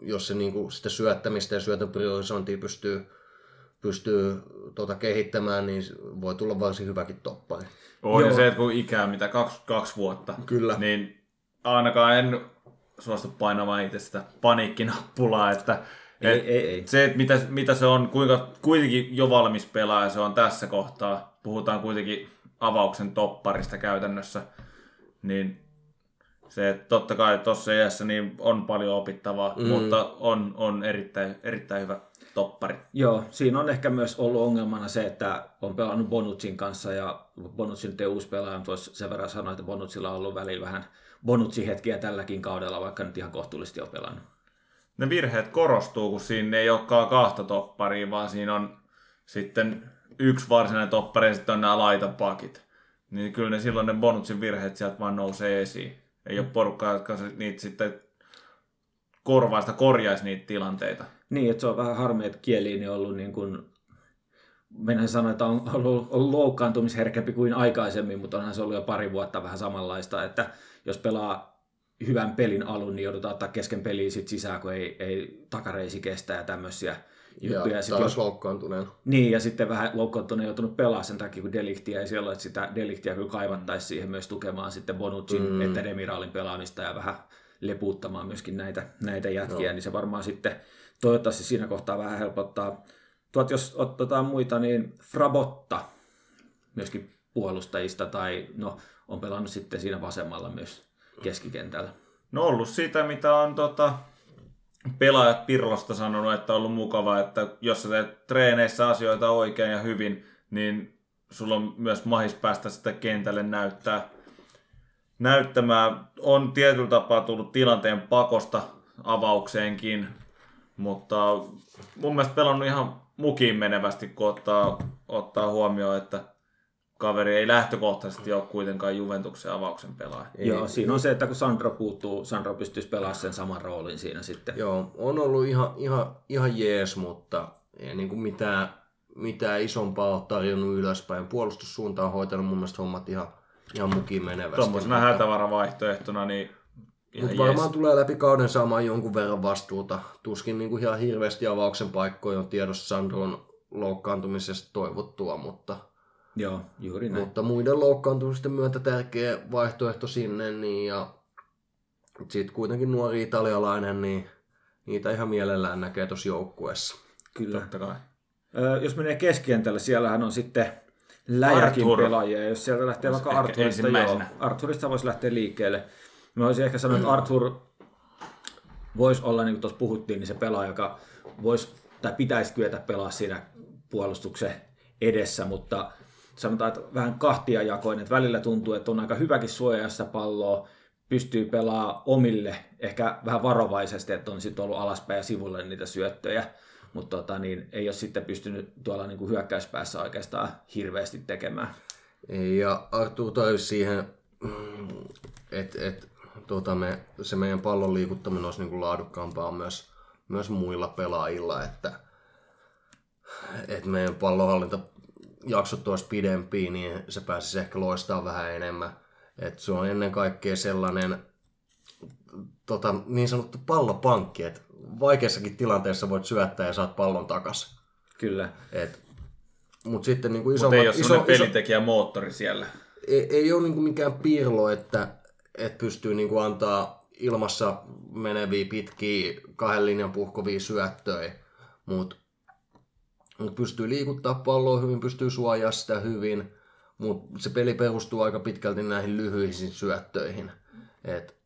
jos se niin kuin sitä syöttämistä ja syötön priorisointia pystyy, pystyy tuota kehittämään, niin voi tulla varsin hyväkin toppari.
On Joo. se, että kun ikää mitä kaksi, kaksi vuotta,
Kyllä.
niin ainakaan en suostu painamaan itse sitä paniikkinappulaa, että
ei, et ei, ei.
se, että mitä, mitä se on, kuinka kuitenkin jo valmis pelaaja se on tässä kohtaa, puhutaan kuitenkin avauksen topparista käytännössä, niin se, että totta kai tuossa iässä niin on paljon opittavaa, mm. mutta on, on erittäin, erittäin hyvä toppari.
Joo, siinä on ehkä myös ollut ongelmana se, että on pelannut Bonucin kanssa ja Bonucci nyt ei uusi pelaaja, mutta sen verran sanoa, että Bonucilla on ollut välillä vähän Bonucci-hetkiä tälläkin kaudella, vaikka nyt ihan kohtuullisesti on pelannut.
Ne virheet korostuu, kun siinä ei olekaan kahta topparia, vaan siinä on sitten yksi varsinainen toppari ja sitten on nämä laitapakit. Niin kyllä ne silloin ne Bonucin virheet sieltä vaan nousee esiin. Ei ole porukkaa, jotka niitä sitten korvaista korjaisi niitä tilanteita.
Niin, että se on vähän harmi, että kieliin on ollut niin kuin Mennään sanoa, että on ollut, ollut loukkaantumisherkempi kuin aikaisemmin, mutta onhan se ollut jo pari vuotta vähän samanlaista, että jos pelaa hyvän pelin alun, niin joudutaan ottaa kesken peliä sit sisään, kun ei, ei takareisi kestä ja tämmöisiä juttuja.
Ja taas loukkaantuneen.
Niin, ja sitten vähän loukkaantuneen joutunut pelaamaan sen takia, kun deliktiä ei siellä että sitä deliktiä kyllä kaivattaisiin siihen myös tukemaan sitten Bonucin mm. että Demiraalin pelaamista ja vähän lepuuttamaan myöskin näitä, näitä jätkiä, no. niin se varmaan sitten toivottavasti siinä kohtaa vähän helpottaa. Tuot, jos otetaan muita, niin Frabotta myöskin puolustajista, tai no, on pelannut sitten siinä vasemmalla myös keskikentällä.
No ollut sitä, mitä on tota, pelaajat Pirlosta sanonut, että on ollut mukava, että jos sä teet treeneissä asioita oikein ja hyvin, niin sulla on myös mahis päästä sitä kentälle näyttää, näyttämään. On tietyllä tapaa tullut tilanteen pakosta avaukseenkin, mutta mun mielestä pelannut ihan mukiin menevästi, kun ottaa, ottaa huomioon, että kaveri ei lähtökohtaisesti ole kuitenkaan Juventuksen avauksen pelaaja.
Ei. Joo, siinä on se, että kun Sandro puuttuu, Sandro pystyisi pelaamaan sen saman roolin siinä sitten.
Joo, on ollut ihan, ihan, ihan jees, mutta ei niin kuin mitään, mitään isompaa ole tarjonnut ylöspäin. Puolustussuunta on hoitanut mun mielestä hommat ihan, ihan mukiin menevästi.
Tuommoisena hätävaravaihtoehtona, niin
mutta varmaan jees. tulee läpi kauden saamaan jonkun verran vastuuta. Tuskin niin kuin ihan hirveästi avauksen paikkoja on tiedossa Sandron loukkaantumisesta toivottua, mutta,
Joo, juuri näin.
mutta muiden loukkaantumisten myötä tärkeä vaihtoehto sinne. Niin, ja sitten kuitenkin nuori italialainen, niin niitä ihan mielellään näkee tuossa joukkueessa.
Kyllä. Totta kai. Ö, jos menee keskikentälle, siellähän on sitten läjäkin Arthur. pelaajia. Jos sieltä lähtee vaikka Arthurista, joo, Arthurista voisi lähteä liikkeelle. Mä olisin ehkä sanonut, että Arthur voisi olla, niin kuin tuossa puhuttiin, niin se pelaaja, joka voisi tai pitäisi kyetä pelaa siinä puolustuksen edessä, mutta sanotaan, että vähän kahtia jakoinen, että välillä tuntuu, että on aika hyväkin suojassa palloa, pystyy pelaamaan omille, ehkä vähän varovaisesti, että on sitten ollut alaspäin ja sivulle niitä syöttöjä, mutta tota, niin ei ole sitten pystynyt tuolla niin kuin hyökkäyspäässä oikeastaan hirveästi tekemään.
Ja Artur toi siihen, että et, tuota, me, se meidän pallon liikuttaminen olisi niin kuin laadukkaampaa myös, myös muilla pelaajilla, että, että meidän pallonhallinta jaksot olisi pidempiä, niin se pääsisi ehkä loistaa vähän enemmän. että se on ennen kaikkea sellainen tota, niin sanottu pallopankki, että vaikeassakin tilanteessa voit syöttää ja saat pallon takas.
Kyllä.
Et, mutta sitten niin kuin iso,
Mut ei ole iso, pelintekijä moottori siellä.
Ei, ei ole niin kuin mikään piirlo, että että pystyy niin kuin antaa ilmassa meneviä pitkiä kahden linjan puhkovia syöttöjä, mutta mut pystyy liikuttaa palloa hyvin, pystyy suojaa sitä hyvin, mutta se peli perustuu aika pitkälti näihin lyhyisiin syöttöihin. Et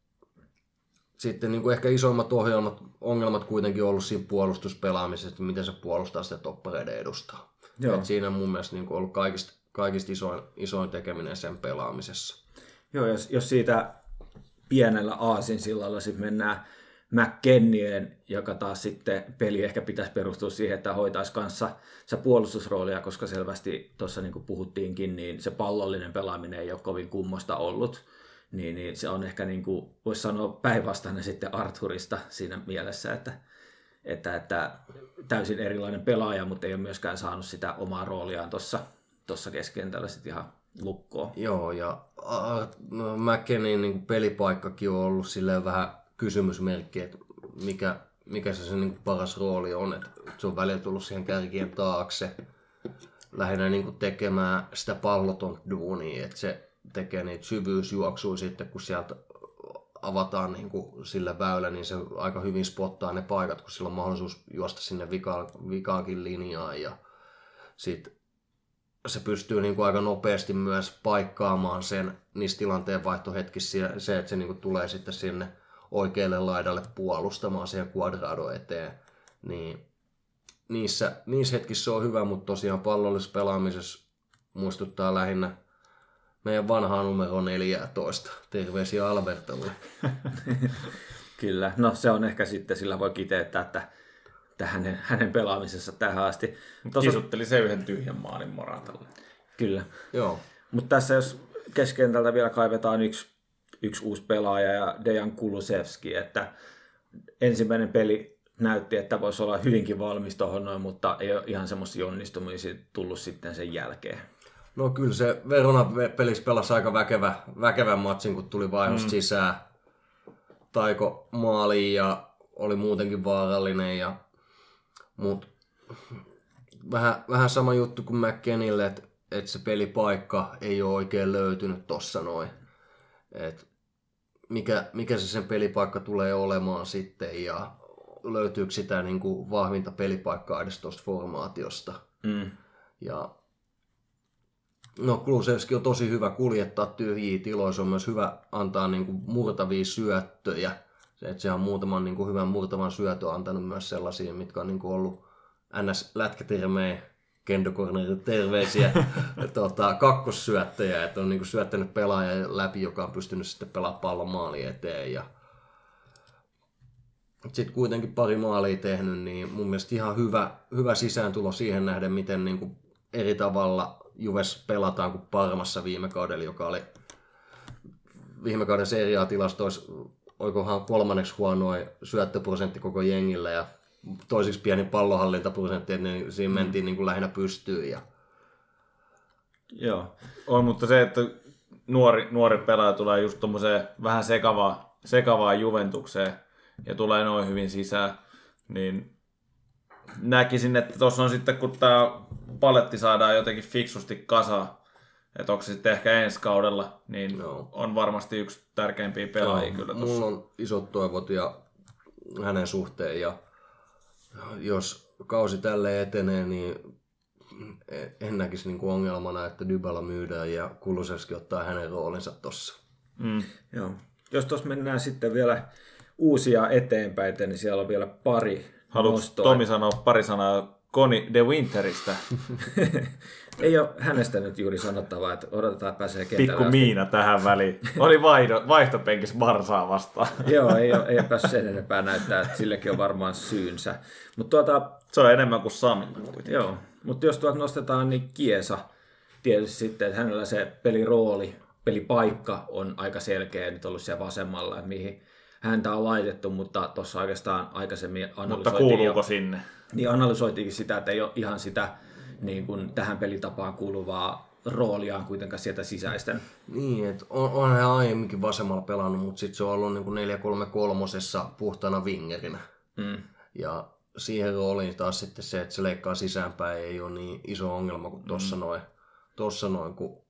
sitten niin kuin ehkä isoimmat ohjelmat, ongelmat kuitenkin on ollut siinä puolustuspelaamisessa, miten se puolustaa sitä toppareiden edustaa. Joo. Et siinä on mun mielestä niin kuin ollut kaikista, kaikista isoin, isoin tekeminen sen pelaamisessa.
Joo, jos, jos siitä pienellä aasinsillalla sitten mennään McKennien, joka taas sitten peli ehkä pitäisi perustua siihen, että hoitaisi kanssa se puolustusroolia, koska selvästi tuossa niin kuin puhuttiinkin, niin se pallollinen pelaaminen ei ole kovin kummosta ollut. Niin, niin se on ehkä, niin kuin, voisi sanoa, päinvastainen sitten Arthurista siinä mielessä, että, että, että täysin erilainen pelaaja, mutta ei ole myöskään saanut sitä omaa rooliaan tuossa, tuossa keskentällä sitten ihan lukkoon.
Joo, ja äh, no, McKennin niin pelipaikkakin on ollut silleen vähän kysymysmerkki, että mikä, mikä se, se niin paras rooli on. Että se on välillä tullut siihen kärkien taakse lähinnä niin tekemään sitä palloton duunia, että se tekee niitä syvyysjuoksuja sitten, kun sieltä avataan niin kuin sille väylä, niin se aika hyvin spottaa ne paikat, kun sillä on mahdollisuus juosta sinne vika, vikaankin linjaan ja sitten se pystyy niin kuin aika nopeasti myös paikkaamaan sen niissä tilanteen vaihtohetkissä se, että se niin kuin tulee sitten sinne oikealle laidalle puolustamaan siihen quadrado eteen, niin niissä, niissä hetkissä se on hyvä, mutta tosiaan pallollisessa pelaamisessa muistuttaa lähinnä meidän vanhaa numero 14. Terveisiä Albertolle.
Kyllä, no se on ehkä sitten, sillä voi kiteyttää, että, että hänen, hänen pelaamisessa tähän asti.
Tossa... Kisutteli se yhden tyhjän maalin Moratalle.
Kyllä.
Joo.
Mutta tässä jos keskentältä vielä kaivetaan yksi, yksi uusi pelaaja ja Dejan Kulusevski, että ensimmäinen peli näytti, että voisi olla hyvinkin valmis tuohon noin, mutta ei ole ihan semmoisia onnistumisia tullut sitten sen jälkeen.
No kyllä se Verona pelissä pelasi aika väkevä, väkevän matsin, kun tuli vaihosta mm. sisään. Taiko maaliin ja oli muutenkin vaarallinen. Ja, mut, vähän, vähän sama juttu kuin McKennille, että et se pelipaikka ei ole oikein löytynyt tossa noin. Et mikä, mikä se sen pelipaikka tulee olemaan sitten ja löytyykö sitä niin kuin vahvinta pelipaikkaa edes tuosta formaatiosta.
Mm.
Ja No Kulusevski on tosi hyvä kuljettaa tyhjiä tiloja, se on myös hyvä antaa niin kuin murtavia syöttöjä. Se, että se on muutaman niin kuin hyvän murtavan syötön antanut myös sellaisia, mitkä on niin kuin ollut Kendokornerin terveisiä, tota, kakkossyöttäjä, että on niin kuin syöttänyt pelaaja läpi, joka on pystynyt sitten pelaamaan pallon maali eteen. Ja sitten kuitenkin pari maalia tehnyt, niin mun mielestä ihan hyvä, hyvä sisääntulo siihen nähden, miten niin kuin eri tavalla Juves pelataan kuin Parmassa viime kaudella, joka oli viime kauden seriaa tilastoissa, oikohan kolmanneksi huonoin syöttöprosentti koko jengillä ja toisiksi pieni pallohallintaprosentti, niin siinä mm. mentiin niin kuin lähinnä pystyyn. Ja...
Joo, on, mutta se, että nuori, nuori pelaaja tulee just tuommoiseen vähän sekavaa, sekavaa Juventukseen ja tulee noin hyvin sisään, niin näkisin, että tuossa on sitten, kun tämä paletti saadaan jotenkin fiksusti kasaan, että onko se sitten ehkä ensi kaudella, niin no. on varmasti yksi tärkeimpiä pelaajia no, kyllä
tuossa. Mulla on isot toivot ja hänen suhteen ja jos kausi tälle etenee, niin en näkisi niin kuin ongelmana, että Dybala myydään ja Kulusevski ottaa hänen roolinsa tuossa.
Mm. Joo. Jos tuossa mennään sitten vielä uusia eteenpäin, niin siellä on vielä pari
Haluatko Tomi sanoa pari sanaa Koni The Winteristä?
ei ole hänestä nyt juuri sanottavaa, että odotetaan, että pääsee kentälle.
Pikku Miina tähän väliin. Oli vaihdo, vaihtopenkissä Barsaa vastaan.
Joo, ei ole, ei ole päässyt sen enempää näyttää, että sillekin on varmaan syynsä. Mut tuota,
Se on enemmän kuin Sami.
Joo, mutta jos tuot nostetaan, niin Kiesa tietysti sitten, että hänellä se pelirooli, pelipaikka on aika selkeä nyt ollut siellä vasemmalla, että mihin häntä on laitettu, mutta tuossa oikeastaan aikaisemmin
analysoitiin. Mutta kuuluuko jo, sinne?
Niin analysoitiinkin sitä, että ei ole ihan sitä niin kuin tähän pelitapaan kuuluvaa rooliaan kuitenkaan sieltä sisäisten.
Niin, että on, on hän aiemminkin vasemmalla pelannut, mutta sitten se on ollut niin kuin 4-3-3 puhtaana wingerinä.
Mm.
Ja siihen rooliin taas sitten se, että se leikkaa sisäänpäin ei ole niin iso ongelma kuin tuossa mm. noin. Tuossa noin, kun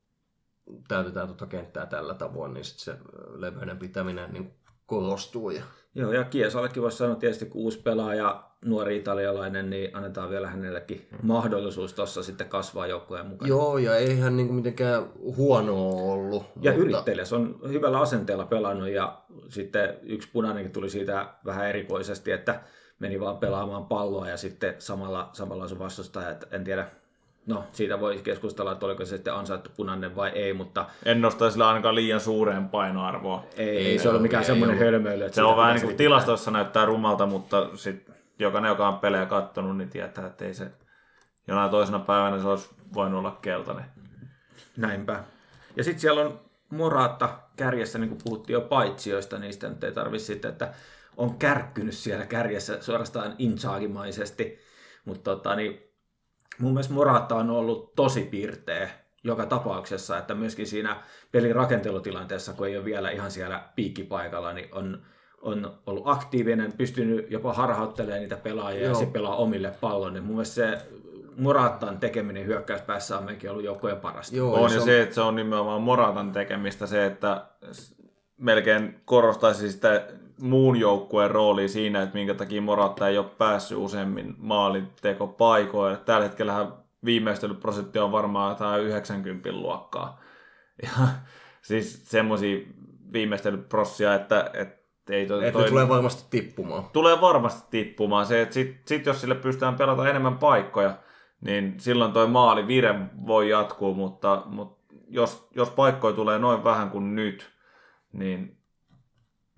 täytetään tuota kenttää tällä tavoin, niin sitten se leveyden pitäminen niin korostuu. Ja...
Joo, ja Kiesallekin voisi sanoa tietysti, kun uusi pelaaja, nuori italialainen, niin annetaan vielä hänellekin hmm. mahdollisuus tuossa sitten kasvaa joukkueen mukaan.
Joo, ja ei hän niin mitenkään huono ollut.
Ja mutta... yrittelijä, se on hyvällä asenteella pelannut, ja sitten yksi punainenkin tuli siitä vähän erikoisesti, että meni vaan pelaamaan palloa, ja sitten samalla, samalla sun vastustaja, että en tiedä, No, siitä voi keskustella, että oliko se sitten ansaittu punainen vai ei, mutta...
En nosta sillä ainakaan liian suureen painoarvoa.
Ei, ei, ei se ole mikään semmoinen hölmöily.
Se on vähän niin kuin tilastossa näyttää rumalta, mutta sit jokainen, joka on pelejä kattonut, niin tietää, että ei se jonain toisena päivänä se olisi voinut olla keltainen.
Näinpä. Ja sitten siellä on Moraatta kärjessä, niin kuin puhuttiin jo paitsioista, niistä nyt ei tarvitse sitten, että on kärkkynyt siellä kärjessä suorastaan insaagimaisesti. Mutta tota, niin mun mielestä Morata on ollut tosi pirteä joka tapauksessa, että myöskin siinä pelin rakentelutilanteessa, kun ei ole vielä ihan siellä piikkipaikalla, niin on, on ollut aktiivinen, pystynyt jopa harhauttelemaan niitä pelaajia Joo. ja se pelaa omille pallon. Niin mun mielestä se Moratan tekeminen hyökkäyspäässä on mekin ollut joukkojen parasta.
Joo, on ja se, että se on nimenomaan Moratan tekemistä, se, että melkein korostaisi sitä muun joukkueen roolia siinä, että minkä takia Morata ei ole päässyt useammin maalintekopaikoille. Tällä hetkellä viimeistelyprosentti on varmaan jotain 90 luokkaa. Ja siis semmoisia viimeistelyprossia, että, että ei
toi, toi, tulee varmasti tippumaan.
Tulee varmasti tippumaan. Se, että sit, sit jos sille pystytään pelata enemmän paikkoja, niin silloin toi maali vire voi jatkuu, mutta, mutta jos, jos paikkoja tulee noin vähän kuin nyt, niin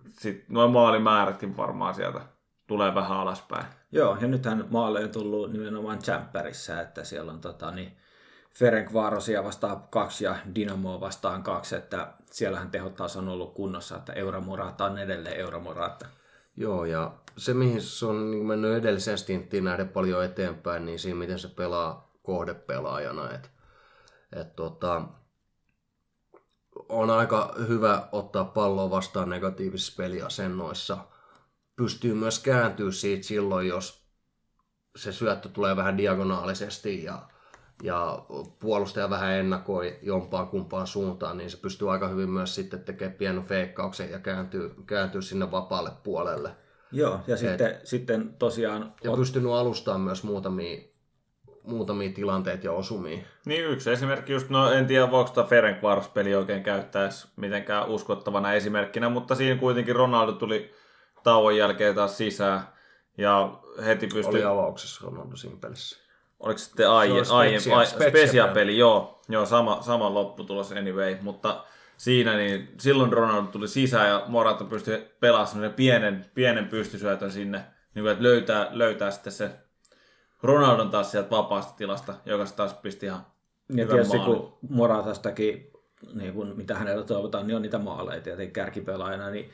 sitten noin maalimäärätkin varmaan sieltä tulee vähän alaspäin.
Joo, ja nythän maalle on tullut nimenomaan Champerissa, että siellä on tota, niin Ferenc Vaarosia vastaan kaksi ja Dynamo vastaan kaksi, että siellähän tehot taas on ollut kunnossa, että Euromorata on edelleen Euromorata.
Joo, ja se mihin se on niin mennyt edelliseen stinttiin nähden paljon eteenpäin, niin siinä miten se pelaa kohdepelaajana. Et, et tota, on aika hyvä ottaa palloa vastaan negatiivisissa peliasennoissa. Pystyy myös kääntyä siitä silloin, jos se syöttö tulee vähän diagonaalisesti ja, ja puolustaja vähän ennakoi jompaan kumpaan suuntaan, niin se pystyy aika hyvin myös sitten tekemään pienen feikkauksen ja kääntyy, kääntyy sinne vapaalle puolelle.
Joo, ja Et, sitten, sitten tosiaan...
Ja ot... pystynyt alustamaan myös muutamia muutamia tilanteita ja osumia.
Niin yksi esimerkki just, no en tiedä voiko tämä Ferencvaros-peli oikein käyttäisi mitenkään uskottavana esimerkkinä, mutta siinä kuitenkin Ronaldo tuli tauon jälkeen taas sisään ja heti pystyi...
Oli avauksessa Ronaldo siinä pelissä.
Oliko sitten aie, se aie, aie, specia peli, joo, joo sama, sama lopputulos anyway, mutta siinä niin silloin Ronaldo tuli sisään ja Morata pystyi pelaamaan pienen, pienen pystysyötön sinne, niin kuin, että löytää, löytää sitten se Ronaldon taas sieltä vapaasta tilasta, joka taas pisti ihan
Ja tietysti kun Moratastakin, niin kun, mitä hänellä toivotaan, niin on niitä maaleja tietenkin kärkipelaajana, niin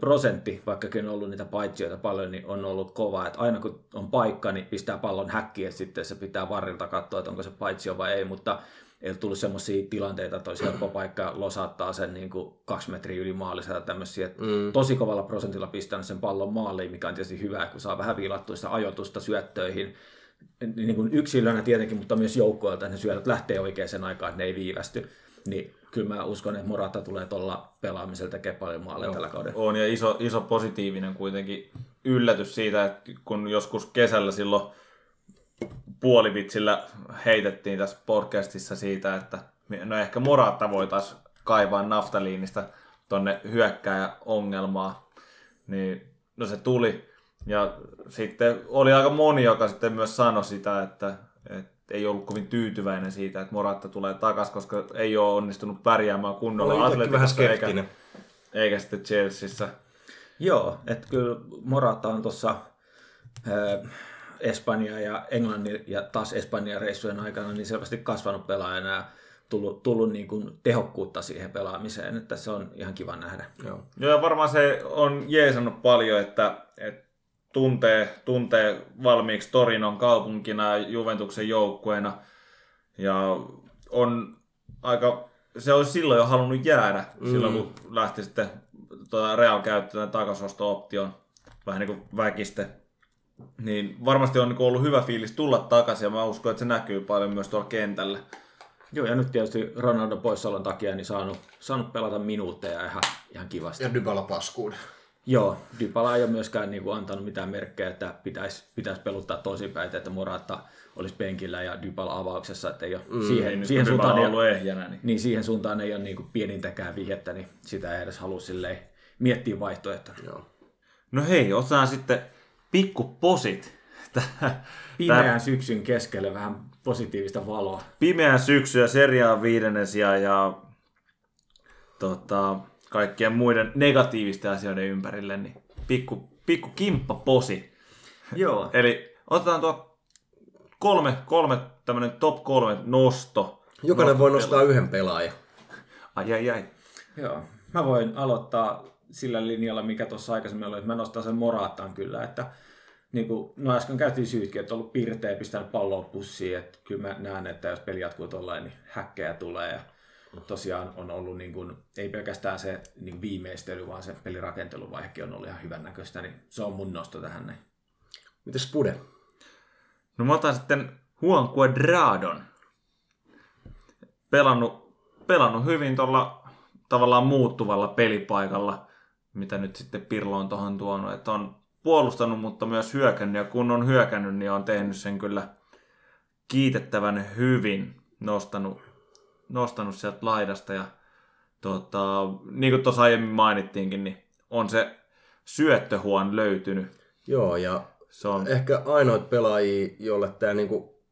prosentti, vaikkakin on ollut niitä paitsioita paljon, niin on ollut kova. Että aina kun on paikka, niin pistää pallon häkkiä, että sitten se pitää varrilta katsoa, että onko se paitsio vai ei, mutta ei ole tullut semmoisia tilanteita, että olisi helppo paikka losattaa sen niin kuin kaksi metriä yli maalissa tämmöisiä. Mm. Tosi kovalla prosentilla pistänyt sen pallon maaliin, mikä on tietysti hyvä, kun saa vähän viilattua sitä ajoitusta syöttöihin. Niin kuin yksilönä tietenkin, mutta myös joukkoilta, että ne syötöt lähtee oikeaan aikaan, että ne ei viivästy. Niin kyllä mä uskon, että Morata tulee tuolla pelaamisella tekemään paljon maaleja tällä kaudella.
On ja iso, iso positiivinen kuitenkin yllätys siitä, että kun joskus kesällä silloin puolivitsillä heitettiin tässä podcastissa siitä, että no ehkä Morata voitaisiin kaivaa naftaliinista tonne hyökkääjä ongelmaa, niin no se tuli. Ja sitten oli aika moni, joka sitten myös sanoi sitä, että, että ei ollut kovin tyytyväinen siitä, että Morata tulee takaisin, koska ei ole onnistunut pärjäämään kunnolla
Atletikassa eikä,
eikä sitten Chelseassa.
Joo, että kyllä Morata on tuossa Espanja ja Englannin ja taas Espanjan reissujen aikana niin selvästi kasvanut pelaajana ja tullut, tullut niin kuin tehokkuutta siihen pelaamiseen, että se on ihan kiva nähdä.
Joo, Joo ja varmaan se on jeesannut paljon, että, että tuntee, tuntee valmiiksi Torinon kaupunkina ja Juventuksen joukkueena ja on aika, se olisi silloin jo halunnut jäädä, mm. silloin kun lähti sitten tuota Real käyttöön takasosto-option vähän niin kuin väkiste niin varmasti on niinku ollut hyvä fiilis tulla takaisin ja mä uskon, että se näkyy paljon myös tuolla kentällä.
Joo, ja nyt tietysti Ronaldo poissaolon takia niin saanut, saanut pelata minuutteja ihan, ihan kivasti.
Ja Dybala paskuuden.
Joo, Dybala ei ole myöskään niin kuin, antanut mitään merkkejä, että pitäisi, pitäisi peluttaa toisinpäin, että Morata olisi penkillä ja Dybala avauksessa, että ei ole mm, siihen, niin, siihen suuntaan ei, ollut ehjänä, niin. niin. siihen suuntaan ei ole niin kuin pienintäkään vihjettä, niin sitä ei edes halua miettiä vaihtoehtoja. Joo.
No hei, otetaan sitten pikkuposit.
Pimeän syksyn keskelle vähän positiivista valoa.
Pimeän syksy ja seriaan viidennes ja, ja tota, kaikkien muiden negatiivisten asioiden ympärille, niin pikku, pikku posi.
Joo.
Eli otetaan tuo kolme, kolme tämmönen top kolme nosto.
Jokainen voi nostaa yhden pelaajan.
Ai ai ai.
Joo. Mä voin aloittaa sillä linjalla, mikä tuossa aikaisemmin oli, että mä nostan sen Moraattaan kyllä, että niin kuin, no äsken käytiin syytkin, että on ollut pirteä ja pistänyt palloa pussiin, että kyllä mä näen, että jos peli jatkuu tuollain, niin häkkejä tulee ja tosiaan on ollut niin kuin, ei pelkästään se niin viimeistely, vaan se pelirakenteluvaihekin on ollut ihan hyvän näköistä, niin se on mun nosto tähän. Niin.
Mites Pude?
No mä otan sitten Juan Cuadradon. Pelannut, pelannut hyvin tuolla tavallaan muuttuvalla pelipaikalla, mitä nyt sitten Pirlo on tuohon tuonut. Että on puolustanut, mutta myös hyökännyt. Ja kun on hyökännyt, niin on tehnyt sen kyllä kiitettävän hyvin. Nostanut, nostanut sieltä laidasta. Ja tota, niin kuin tuossa aiemmin mainittiinkin, niin on se syöttöhuon löytynyt.
Joo, ja
Se on
ehkä ainoit pelaajia, jolle tämä niinku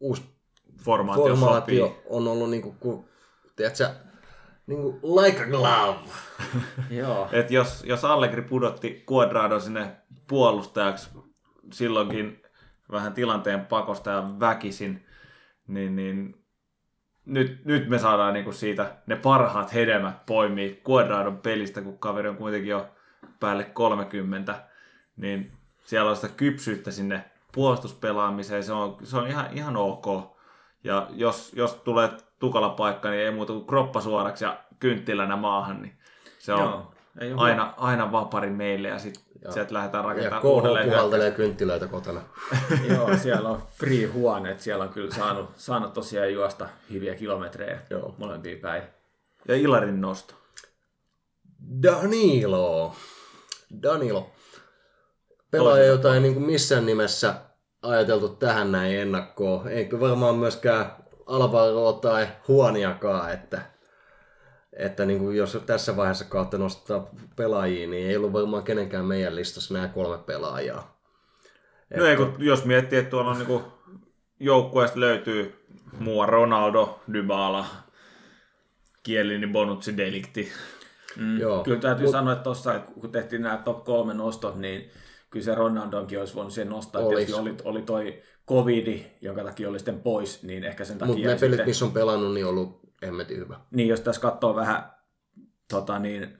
uusi
formaatio,
formaatio
sopii.
on ollut niinku, kun, tiedätkö, niinku like a glove.
Joo.
Et jos, jos Allegri pudotti Cuadrado sinne puolustajaksi silloinkin vähän tilanteen pakosta ja väkisin, niin, niin nyt, nyt me saadaan niinku siitä ne parhaat hedelmät poimia Cuadradon pelistä, kun kaveri on kuitenkin jo päälle 30, niin siellä on sitä kypsyyttä sinne puolustuspelaamiseen, se on, se on ihan, ihan ok. Ja jos, jos tulee tukala paikka, niin ei muuta kuin kroppa suoraksi ja kynttilänä maahan, niin se on
Joo.
Aina, aina vapari meille ja sitten sieltä lähdetään
Ja
rakentamaan
KH
uudelleen.
puhaltelee kynttilöitä kotona.
Joo, siellä on free huone, että siellä on kyllä saanut, saanut tosiaan juosta hyviä kilometrejä
Joo.
molempiin päin.
Ja Ilarin nosto.
Danilo. Danilo. Pelaaja, jota ei niin kuin missään nimessä ajateltu tähän näin ennakkoon. Eikö varmaan myöskään Alvaroa tai Huoniakaan, että, että niin kuin jos tässä vaiheessa kautta nostaa pelaajia, niin ei ollut varmaan kenenkään meidän listassa nämä kolme pelaajaa.
No ei, kun jos miettii, että tuolla on niinku joukkueesta löytyy mua Ronaldo, Dybala, Kielini, Bonucci, Delikti.
Mm.
Joo.
Kyllä täytyy Mut... sanoa, että tuossa kun tehtiin nämä top kolme nostot, niin kyllä se Ronaldonkin olisi voinut sen nostaa.
Olis.
Tietysti oli, oli toi covidi, jonka takia oli sitten pois, niin ehkä sen takia
Mutta ne pelit,
sitten...
missä on pelannut, niin on ollut hemmetin hyvä.
Niin jos tässä katsoo vähän tota niin,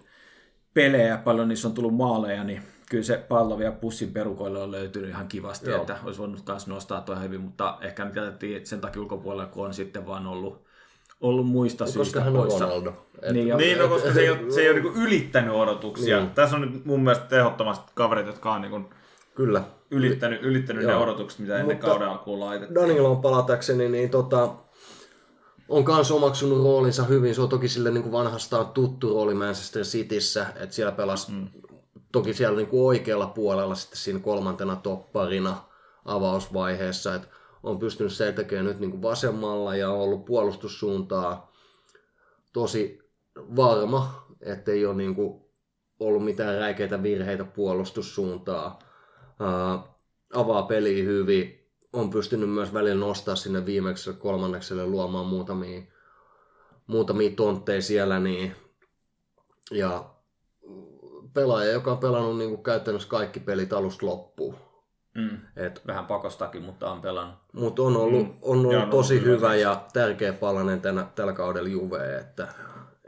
pelejä, paljon niissä on tullut maaleja, niin kyllä se pallo vielä pussin perukoille on löytynyt ihan kivasti,
Joo.
että olisi voinut myös nostaa tuo hyvin, mutta ehkä nyt jätettiin sen takia ulkopuolelle, kun on sitten vaan ollut, ollut muista
Koska
syistä
hän on
poissa.
Ronaldo. Et,
Niin, ja-
Niin, no, koska se ei ole, se ei ole niinku ylittänyt odotuksia.
Niin.
Tässä on nyt mun mielestä ehdottomasti kaverit, jotka on niinku
Kyllä.
ylittänyt, ylittänyt ne odotukset, mitä ennen
Mutta-
kauden alkuun laitettiin.
Danilon palatakseni, niin tota, on kans omaksunut roolinsa hyvin. Se on toki sille niin kuin vanhastaan tuttu rooli Manchester Cityssä, että siellä pelasi mm. toki siellä niin kuin oikealla puolella sitten siinä kolmantena topparina avausvaiheessa, että on pystynyt se tekemään nyt niin kuin vasemmalla ja on ollut puolustussuuntaa tosi varma, ettei ole niin kuin ollut mitään räikeitä virheitä puolustussuuntaa. Ää, avaa peliä hyvin, on pystynyt myös välillä nostaa sinne viimeiselle kolmannekselle luomaan muutamia, muutamia tontteja siellä. Niin, ja pelaaja, joka on pelannut niin kuin käytännössä kaikki pelit alusta loppuun.
Mm.
Et,
Vähän pakostakin, mutta on pelannut.
mutta on ollut,
Mm.
on ollut
Joo, no,
tosi
kyllä
hyvä
siis.
ja tärkeä palanen tänä, tällä kaudella Juveen, että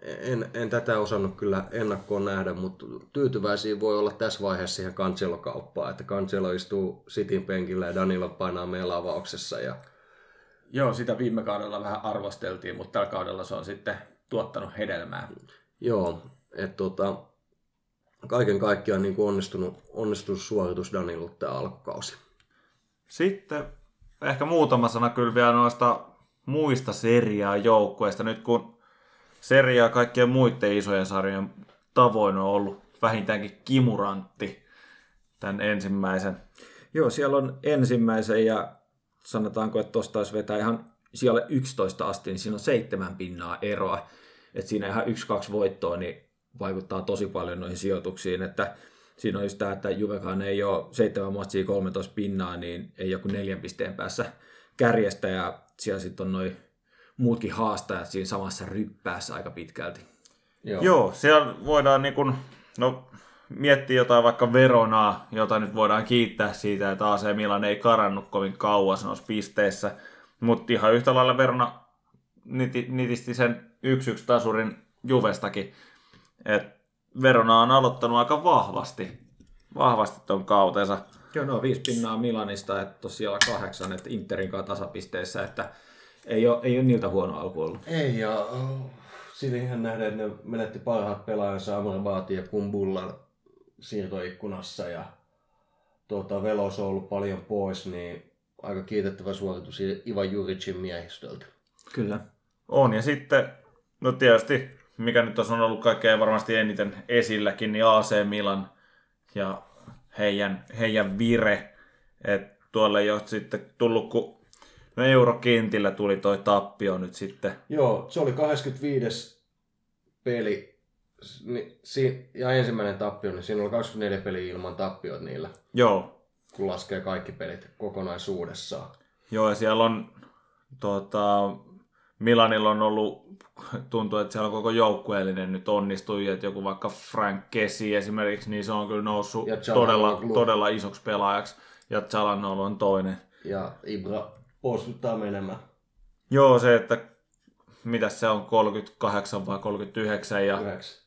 en, en tätä osannut kyllä ennakkoon nähdä, mutta tyytyväisiä voi olla tässä vaiheessa siihen Cancelo-kauppaan, että Cancelo istuu Cityn penkillä ja Danilo painaa meillä avauksessa ja
Joo, sitä viime kaudella vähän arvosteltiin, mutta tällä kaudella se on sitten tuottanut hedelmää.
Joo, että tota, kaiken kaikkiaan niin kuin onnistunut, onnistunut suoritus Danilulta tämä alkukausi.
Sitten ehkä muutama sana kyllä vielä noista muista seriaa joukkueista. Nyt kun seriaa kaikkien muiden isojen sarjojen tavoin on ollut vähintäänkin kimurantti tämän ensimmäisen.
Joo, siellä on ensimmäisen ja sanotaanko, että tuosta olisi vetää ihan siellä 11 asti, niin siinä on seitsemän pinnaa eroa. Että siinä ihan yksi, kaksi voittoa, niin vaikuttaa tosi paljon noihin sijoituksiin, että siinä on just tämä, että Juvekaan ei ole seitsemän matsia 13 pinnaa, niin ei joku neljän pisteen päässä kärjestä ja siellä sitten on noin muutkin haastajat siinä samassa ryppäässä aika pitkälti.
Joo.
Joo, siellä voidaan niin kuin, no, miettiä jotain vaikka Veronaa, jota nyt voidaan kiittää siitä, että AC Milan ei karannut kovin kauas noissa pisteissä. Mutta ihan yhtä lailla Verona niti, nitisti sen 1-1 tasurin Juvestakin. Et Verona on aloittanut aika vahvasti, vahvasti ton kautensa.
Joo, no viisi pinnaa Milanista, että tosiaan kahdeksan, että Interin kanssa tasapisteissä, että ei ole, ei ole niiltä huono alku ollut.
Ei, ja oh, siihen nähden, että ne menetti parhaat pelaajansa Amrabaati ja Kumbullan siirtoikkunassa ja tuota, Velos on ollut paljon pois, niin aika kiitettävä suoritus Ivan Juricin miehistöltä.
Kyllä.
On, ja sitten, no tietysti, mikä nyt on ollut kaikkein varmasti eniten esilläkin, niin AC Milan ja heidän, heidän vire. että tuolle ei ole sitten tullut, kun no eurokentillä tuli toi tappio nyt sitten.
Joo, se oli 25. peli ja ensimmäinen tappio, niin siinä oli 24 peliä ilman tappiot niillä.
Joo.
Kun laskee kaikki pelit kokonaisuudessaan.
Joo, ja siellä on tuota, Milanilla on ollut, tuntuu, että siellä on koko joukkueellinen nyt onnistui, että joku vaikka Frank Kesi esimerkiksi, niin se on kyllä noussut todella, todella isoksi pelaajaksi, ja Chalanolo on toinen.
Ja Ibra poistuttaa menemään.
Joo, se, että mitä se on, 38 vai 39, ja 9.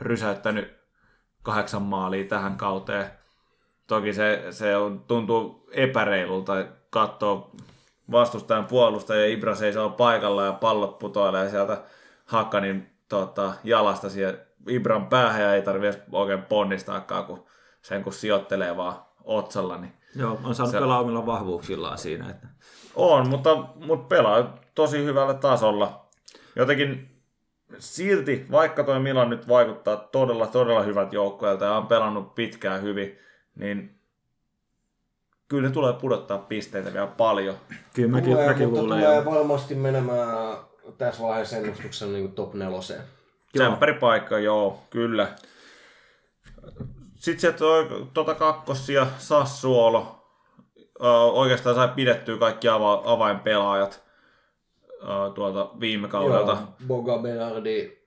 rysäyttänyt kahdeksan maalia tähän kauteen. Toki se, se on, tuntuu epäreilulta katsoa vastustajan puolustaja Ibra seisoo paikalla ja pallot putoilee sieltä Hakkanin tota, jalasta siihen Ibran päähän ja ei tarvitse oikein ponnistaakaan, kun sen kun sijoittelee vaan otsalla. Niin
Joo, on saanut se... pelaa omilla vahvuuksillaan siinä. Että...
On, mutta, mutta pelaa tosi hyvällä tasolla. Jotenkin silti, vaikka toi Milan nyt vaikuttaa todella, todella hyvät joukkueelta ja on pelannut pitkään hyvin, niin kyllä ne tulee pudottaa pisteitä vielä paljon.
Kyllä mäkin,
tulee,
mäkin
mutta luulen. tulee varmasti menemään tässä vaiheessa ennustuksen niin top neloseen.
paikka, joo, kyllä. Sitten sieltä tuota kakkosia Sassuolo. Oikeastaan sai pidettyä kaikki ava- avainpelaajat tuolta viime kaudelta. Joo,
Boga Berardi,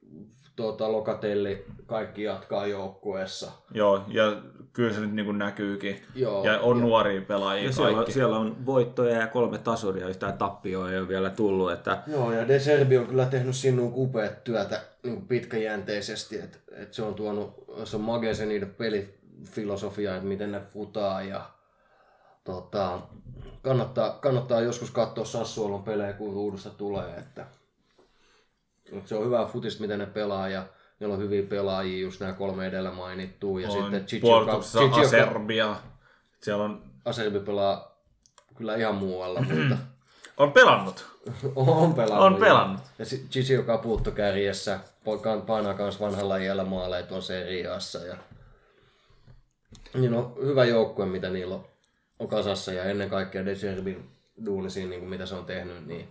tuota, Lokatelli, kaikki jatkaa joukkueessa.
Joo, ja kyllä se nyt niin kuin näkyykin. Joo, ja on ja, nuoria pelaajia ja
siellä, kaikki. siellä on voittoja ja kolme tasuria, yhtään tappioa ei ole vielä tullut. Että...
Joo, ja De Serbi on kyllä tehnyt sinun upeat työtä niin kuin pitkäjänteisesti, että, että se on tuonut, se on magea se niiden pelifilosofia, että miten ne futaa ja tota, kannattaa, kannattaa joskus katsoa Sassuolon pelejä, kun ruudusta tulee, että, että se on hyvä futista, miten ne pelaa ja Meillä on hyviä pelaajia, just nämä kolme edellä mainittua. Ja
on
sitten
puolustuksessa Chichi, Aserbia. Siellä on...
Aserbi pelaa kyllä ihan muualla, mutta...
on pelannut.
on pelannut.
On pelannut.
Ja Chichi, joka puuttu kärjessä, painaa myös vanhalla iällä maaleja tuon seriassa. Ja... Niin on hyvä joukkue, mitä niillä on, on kasassa. Ja ennen kaikkea Deserbin duunisiin, niin kuin mitä se on tehnyt, niin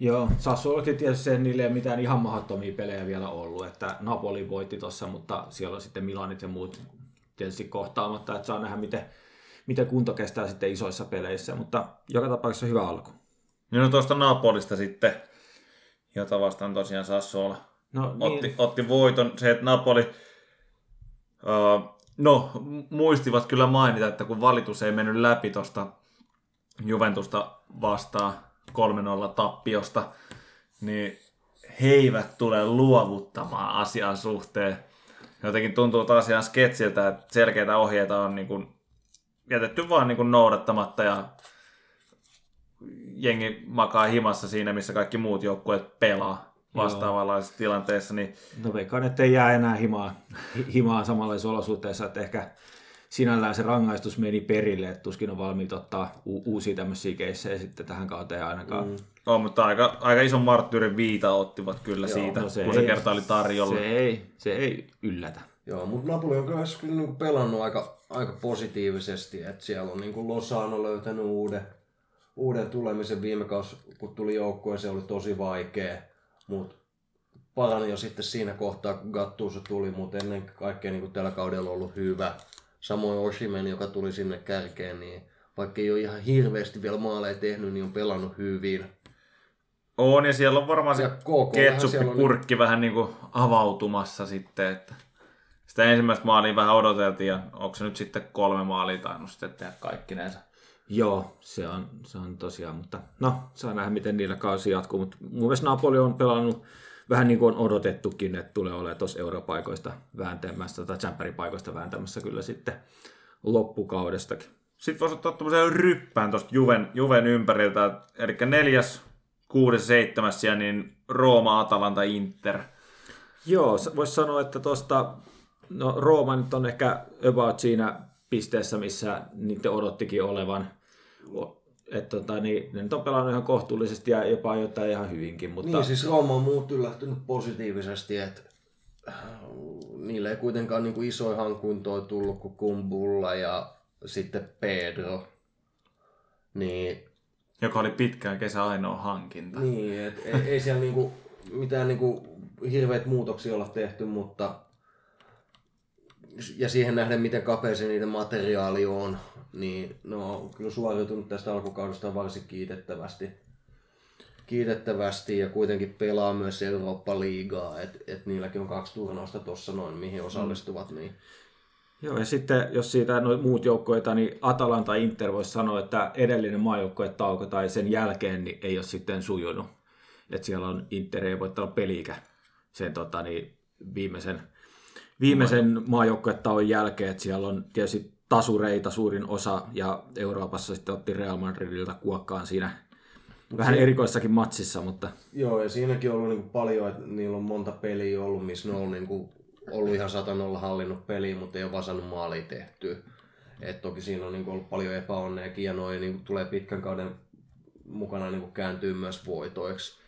Joo, Sassuolokin tietysti se, niille ei mitään ihan mahdottomia pelejä vielä ollut, että Napoli voitti tuossa, mutta siellä on sitten Milanit ja muut tietysti kohtaamatta, että saa nähdä, miten, miten kunto kestää sitten isoissa peleissä, mutta joka tapauksessa hyvä alku.
Niin no tuosta Napolista sitten, jota vastaan tosiaan Sassuola no, niin. otti, otti voiton. Se, että Napoli, uh, no muistivat kyllä mainita, että kun valitus ei mennyt läpi tuosta Juventusta vastaan, 3-0 tappiosta, niin he eivät tule luovuttamaan asian suhteen. Jotenkin tuntuu taas ihan sketsiltä, että selkeitä ohjeita on niin kuin jätetty vaan niin kuin noudattamatta ja jengi makaa himassa siinä, missä kaikki muut joukkueet pelaa vastaavanlaisessa tilanteessa. Niin...
No veikkaan, että ei jää enää himaa, himaa samanlaisissa olosuhteissa, että ehkä sinällään se rangaistus meni perille, että tuskin on valmiit ottaa u- uusia tämmöisiä keissejä sitten tähän kauteen ainakaan. Mm.
On, mutta aika, aika ison marttyyrin viita ottivat kyllä Joo, siitä, no se kun ei, se kerta oli tarjolla.
Se ei, se ei yllätä.
Joo, mutta Napoli on kyllä niin pelannut aika, aika positiivisesti, että siellä on niin kuin Lozano löytänyt uuden, uuden tulemisen viime kausi, kun tuli joukkue, se oli tosi vaikea, mutta parani jo sitten siinä kohtaa, kun Gattuso tuli, mutta ennen kaikkea niin kuin tällä kaudella on ollut hyvä. Samoin Oshimen, joka tuli sinne kärkeen, niin vaikka ei ole ihan hirveästi vielä maaleja tehnyt, niin on pelannut hyvin.
On, ja siellä on varmaan se ketsuppipurkki vähän niin kuin avautumassa sitten, että sitä ensimmäistä maalia vähän odoteltiin, ja onko se nyt sitten kolme maalia tainnut sitten tehdä kaikkinensa.
Joo, se on, se on tosiaan, mutta no, saa nähdä miten niillä kausi jatkuu, mutta mun mielestä Napoli on pelannut vähän niin kuin on odotettukin, että tulee olemaan tuossa europaikoista vääntämässä tai paikoista vääntämässä kyllä sitten loppukaudestakin.
Sitten voisi ottaa tämmöisen ryppään tuosta Juven, Juven ympäriltä, eli neljäs, kuudes, seitsemäs ja niin Rooma, Atalanta, Inter.
Joo, voisi sanoa, että tuosta, no Rooma nyt on ehkä about siinä pisteessä, missä niitä odottikin olevan. Että tota, niin, ne nyt on pelannut ihan kohtuullisesti ja jopa jotain ihan hyvinkin. Mutta...
Niin, siis Rooma on muut yllättynyt positiivisesti, että äh, niille ei kuitenkaan niin kuin isoja hankuntoja tullut kuin Kumbulla ja sitten Pedro. Niin,
Joka oli pitkään kesä ainoa hankinta.
niin et, ei, ei siellä niinku mitään niinku hirveitä muutoksia olla tehty, mutta ja siihen nähden, miten kapea se niiden materiaali on, niin ne on kyllä suoriutunut tästä alkukaudesta varsin kiitettävästi. Kiitettävästi ja kuitenkin pelaa myös Eurooppa-liigaa, että et niilläkin on kaksi turnausta tuossa noin, mihin osallistuvat. Niin.
Joo, ja sitten jos siitä noin muut joukkoita, niin Atalanta Inter voisi sanoa, että edellinen maajoukkuetauko tai sen jälkeen niin ei ole sitten sujunut. Että siellä on Inter ei voittanut peliikä sen tota, niin viimeisen, viimeisen maajoukkuetauon jälkeen, että siellä on tietysti tasureita suurin osa, ja Euroopassa sitten otti Real Madridilta kuokkaan siinä vähän erikoissakin matsissa, mutta
Joo, ja siinäkin on ollut niinku paljon, että niillä on monta peliä ollut, missä ne on niinku ollut ihan satanolla hallinnut peliä, mutta ei ole vaan saanut maalia tehtyä. Et toki siinä on niinku ollut paljon epäonneakin ja noin niinku tulee pitkän kauden mukana niinku kääntyy myös voitoiksi.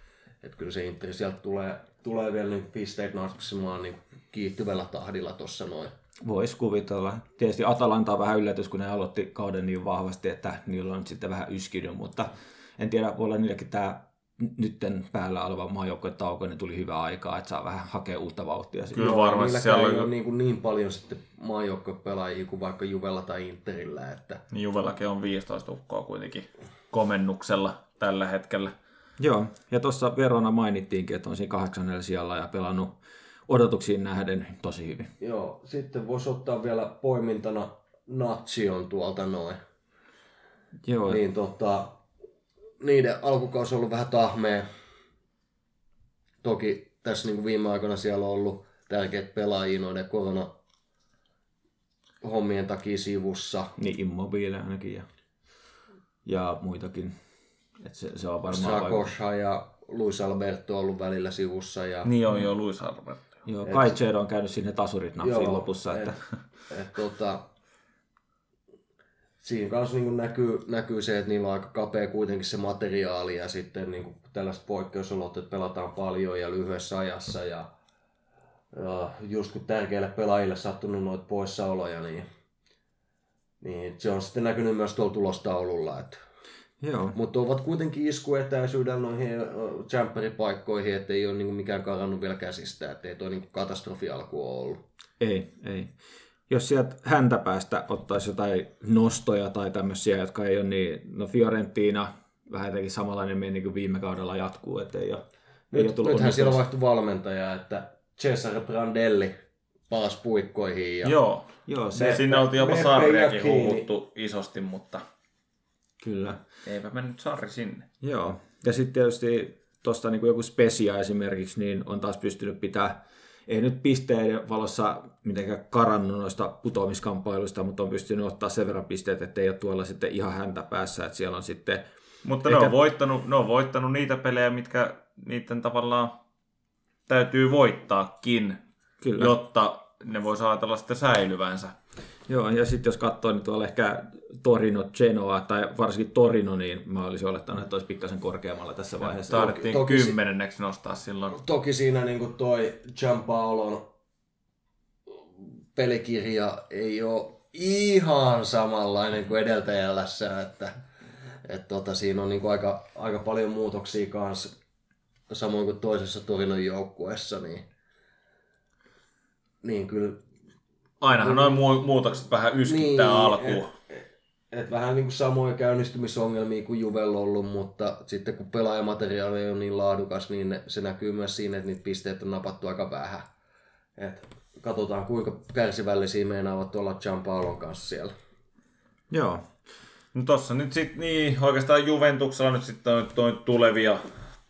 Et kyllä se Inter sieltä tulee, tulee vielä niinku pisteet napsimaan niinku kiihtyvällä tahdilla tuossa noin.
Voisi kuvitella. Tietysti Atalanta on vähän yllätys, kun ne aloitti kauden niin vahvasti, että niillä on nyt sitten vähän yskinyt, mutta en tiedä, voi olla niilläkin tämä nytten päällä oleva maajoukkuetauko, niin tuli hyvää aikaa, että saa vähän hakea uutta vauhtia. Sitten.
Kyllä varmasti
Niilläkään
siellä
ei
on
ole niin, kuin niin paljon sitten maajoukkuepelaajia kuin vaikka Juvella tai Interillä, että
Niin Juvellakin on 15 ukkoa kuitenkin komennuksella tällä hetkellä.
Joo, ja tuossa Verona mainittiinkin, että on siinä kahdeksannella sijalla ja pelannut odotuksiin nähden tosi hyvin.
Joo, sitten voisi ottaa vielä poimintana Natsion tuolta noin.
Joo, niin.
Tota, niiden alkukausi on ollut vähän tahmea. Toki tässä niin kuin viime aikoina siellä on ollut tärkeät pelaajia noiden korona hommien takia sivussa.
niin Immobile ainakin ja, ja muitakin. Et se, se on varmaan.
Sakosha ja Luis Alberto on ollut välillä sivussa. Ja,
Niin on jo Luis Alberto.
Joo, Kaichedo on käynyt sinne tasurit napsiin lopussa. Että...
Et, et, tota, siinä kanssa niin näkyy, näkyy se, että niillä on aika kapea kuitenkin se materiaali ja sitten niin tällaiset poikkeusolot, että pelataan paljon ja lyhyessä ajassa ja, ja just kun tärkeille pelaajille sattunut noita poissaoloja, niin, niin se on sitten näkynyt myös tuolla tulostaululla. Että,
Joo,
mutta ovat kuitenkin iskuetäisyydellä noihin jumperipaikkoihin, että ei ole niin mikään karannut vielä käsistä, että ei tuo niin katastrofi alku ole ollut.
ei, ei. Jos sieltä häntä päästä ottaisi jotain nostoja tai tämmöisiä, jotka ei ole niin, no Fiorentina, vähän jotenkin samanlainen meni kuin viime kaudella jatkuu, että ei ole, ei ole
Nyt,
tullut
nythän siellä vaihtui valmentaja, että Cesare Brandelli palasi puikkoihin. Ja
Joo,
Joo, se,
sinne oltiin jopa
Jacchini.
huhuttu isosti, mutta
kyllä.
eipä mennyt sarri sinne.
Joo, ja sitten tietysti tuosta niin joku Spesia esimerkiksi, niin on taas pystynyt pitää, ei nyt pisteiden valossa mitenkään karannut noista putoamiskamppailuista, mutta on pystynyt ottaa sen verran pisteet, että ei ole tuolla sitten ihan häntä päässä, että siellä on sitten,
Mutta ne
Ehkä-
on, voittanut, ne on voittanut niitä pelejä, mitkä niiden tavallaan täytyy voittaakin,
kyllä,
jotta ne voisi ajatella sitten säilyvänsä.
Joo, ja sitten jos katsoo, niin tuolla ehkä Torino, Genoa tai varsinkin Torino, niin mä olisin olettanut, että olisi pikkasen korkeammalla tässä vaiheessa.
Taidettiin kymmenenneksi nostaa silloin.
toki siinä niin kuin toi Gianpaolon pelikirja ei ole ihan samanlainen kuin edeltäjällässä, että, että tota, siinä on niin kuin aika, aika paljon muutoksia kanssa, samoin kuin toisessa Torinon joukkueessa, niin, niin kyllä
Ainahan noin mu- muutokset vähän yskittää niin, alkuun.
Et, et vähän niin kuin samoja käynnistymisongelmia kuin Juvel ollut, mutta sitten kun pelaajamateriaali on niin laadukas, niin ne, se näkyy myös siinä, että niitä pisteitä on napattu aika vähän. Et katsotaan kuinka kärsivällisiä meinaavat olla Gianpaolon kanssa siellä.
Joo,
No tossa nyt sitten niin, oikeastaan Juventuksella nyt sitten on toi tulevia,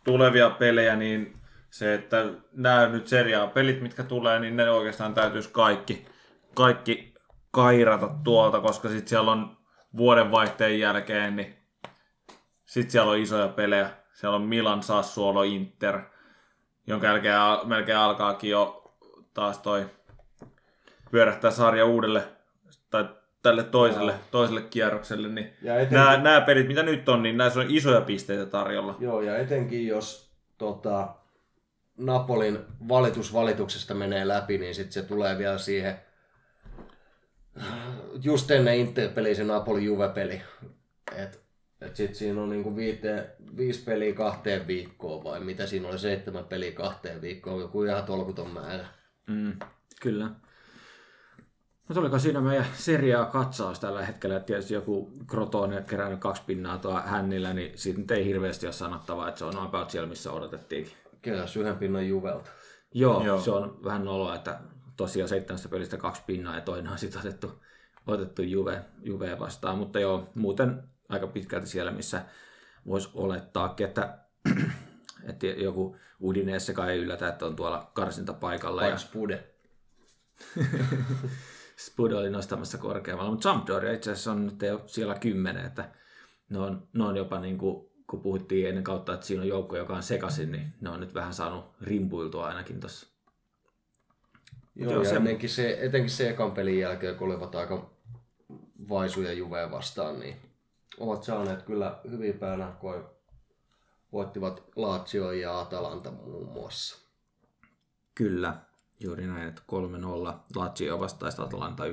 tulevia pelejä, niin se, että nämä nyt seriaa pelit, mitkä tulee, niin ne oikeastaan täytyisi kaikki, kaikki kairata tuolta, koska sitten siellä on vuodenvaihteen jälkeen, niin sitten siellä on isoja pelejä. Siellä on Milan, Sassuolo, Inter, jonka jälkeen melkein alkaakin jo taas toi pyörähtää sarja uudelle tai tälle toiselle, toiselle kierrokselle. Niin
Ja etenkin-
nämä, nämä pelit, mitä nyt on, niin näissä on isoja pisteitä tarjolla.
Joo, ja etenkin jos tota, Napolin valitus valituksesta menee läpi, niin sitten se tulee vielä siihen just ennen Inter-peliä se Napoli-Juve-peli. Et, et sit siinä on niinku viite, viisi peliä kahteen viikkoon vai mitä siinä oli, seitsemän peliä kahteen viikkoon, joku ihan tolkuton määrä.
Mm, kyllä. Mutta oliko siinä meidän seriaa katsaus tällä hetkellä, että tietysti joku Crotone kerännyt kaksi pinnaa tuo hännillä, niin siitä nyt ei hirveästi ole sanottavaa, että se on about siellä, missä odotettiinkin.
Keräs yhden pinnan Juvelta.
Joo,
Joo.
Joo. se on vähän noloa, että tosiaan seitsemästä pelistä kaksi pinnaa ja toinen on sitten otettu, otettu Juve, Juve vastaan, mutta joo, muuten aika pitkälti siellä, missä voisi olettaakin, että, että joku Udineessakaan ei yllätä, että on tuolla karsintapaikalla. Ja...
Paix Pude.
Spud oli nostamassa korkeammalla, mutta Sampdoria itse asiassa on nyt jo siellä kymmenen, että ne on, ne on jopa niin kuin, kun puhuttiin ennen kautta, että siinä on joukko, joka on sekaisin, niin ne on nyt vähän saanut rimpuiltua ainakin tuossa.
Joo,
Joo,
ja
se-
etenkin, se, etenkin se ekan pelin jälkeen, kun olivat aika vaisuja Juveen vastaan, niin ovat saaneet kyllä hyviä päänahkoja. Voittivat Lazio ja Atalanta muun muassa.
Kyllä, juuri näin, että 3-0 Lazio vastaista Atalanta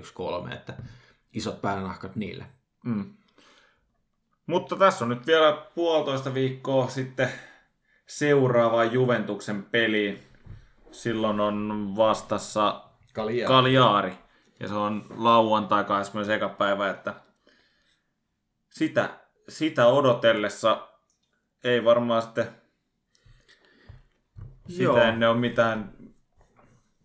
1-3, että isot päänahkat niille.
Mm. Mutta tässä on nyt vielä puolitoista viikkoa sitten seuraavaan Juventuksen peliin. Silloin on vastassa
Kalia.
Kaljaari. Ja se on lauantai 21. päivä, että sitä, sitä ei varmaan sitten sitä
Joo.
ennen ole mitään,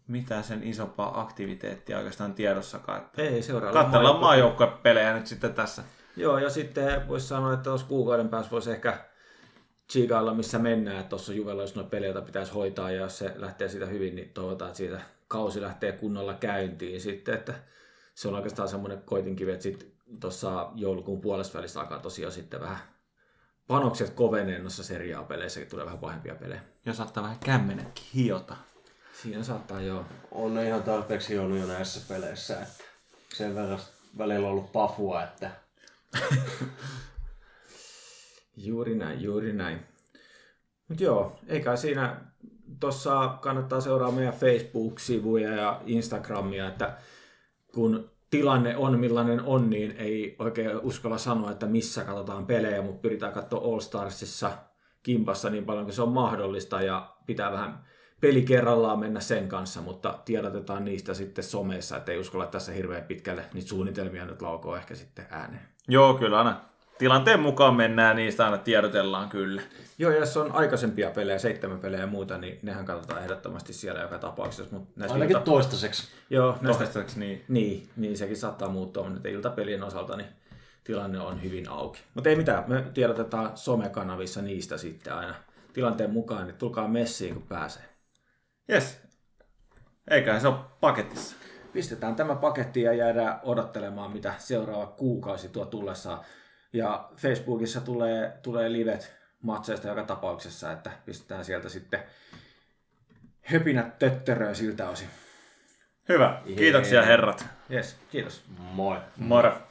mitään sen isompaa aktiviteettia oikeastaan tiedossakaan. Että
Ei, seuraava
katsellaan maajoukkuepelejä nyt sitten tässä.
Joo, ja sitten voisi sanoa, että tuossa kuukauden päässä voisi ehkä tsiikailla, missä mennään. Että tuossa Juvella olisi noita pelejä, pitäisi hoitaa, ja jos se lähtee siitä hyvin, niin toivotaan, että siitä kausi lähtee kunnolla käyntiin sitten. Että se on oikeastaan semmoinen koitinkivi, että sitten tuossa joulukuun puolesta välissä alkaa tosiaan sitten vähän panokset kovenee noissa seriaapeleissä, tulee vähän pahempia pelejä.
Ja saattaa vähän kämmenetkin hiota.
Siinä saattaa joo.
On ne ihan tarpeeksi hionnut jo näissä peleissä, että sen verran välillä on ollut pafua, että
Juuri näin, juuri näin. Mutta joo, eikä siinä tuossa kannattaa seuraa meidän Facebook-sivuja ja Instagramia, että kun tilanne on millainen on, niin ei oikein uskalla sanoa, että missä katsotaan pelejä, mutta pyritään katsoa All Starsissa kimpassa niin paljon kuin se on mahdollista ja pitää vähän peli kerrallaan mennä sen kanssa, mutta tiedotetaan niistä sitten someissa, että ei uskalla tässä hirveän pitkälle niitä suunnitelmia nyt laukoo ehkä sitten ääneen.
Joo, kyllä aina tilanteen mukaan mennään, niistä aina tiedotellaan kyllä.
Joo, ja jos on aikaisempia pelejä, seitsemän pelejä ja muuta, niin nehän katsotaan ehdottomasti siellä joka tapauksessa. Mutta näissä
ainakin
ilta...
toistaiseksi.
Joo, näistä...
Toistaiseksi niin.
niin, niin, sekin saattaa muuttua, mutta iltapelien osalta niin tilanne on hyvin auki. Mutta ei mitään, me tiedotetaan somekanavissa niistä sitten aina tilanteen mukaan, niin tulkaa messiin kun pääsee.
Yes. Eiköhän se ole paketissa.
Pistetään tämä paketti ja jäädään odottelemaan, mitä seuraava kuukausi tuo tullessaan. Ja Facebookissa tulee, tulee livet matseista joka tapauksessa, että pistetään sieltä sitten höpinät töttöröön siltä osin.
Hyvä. Kiitoksia herrat.
Yes, kiitos.
Moi.
Moro.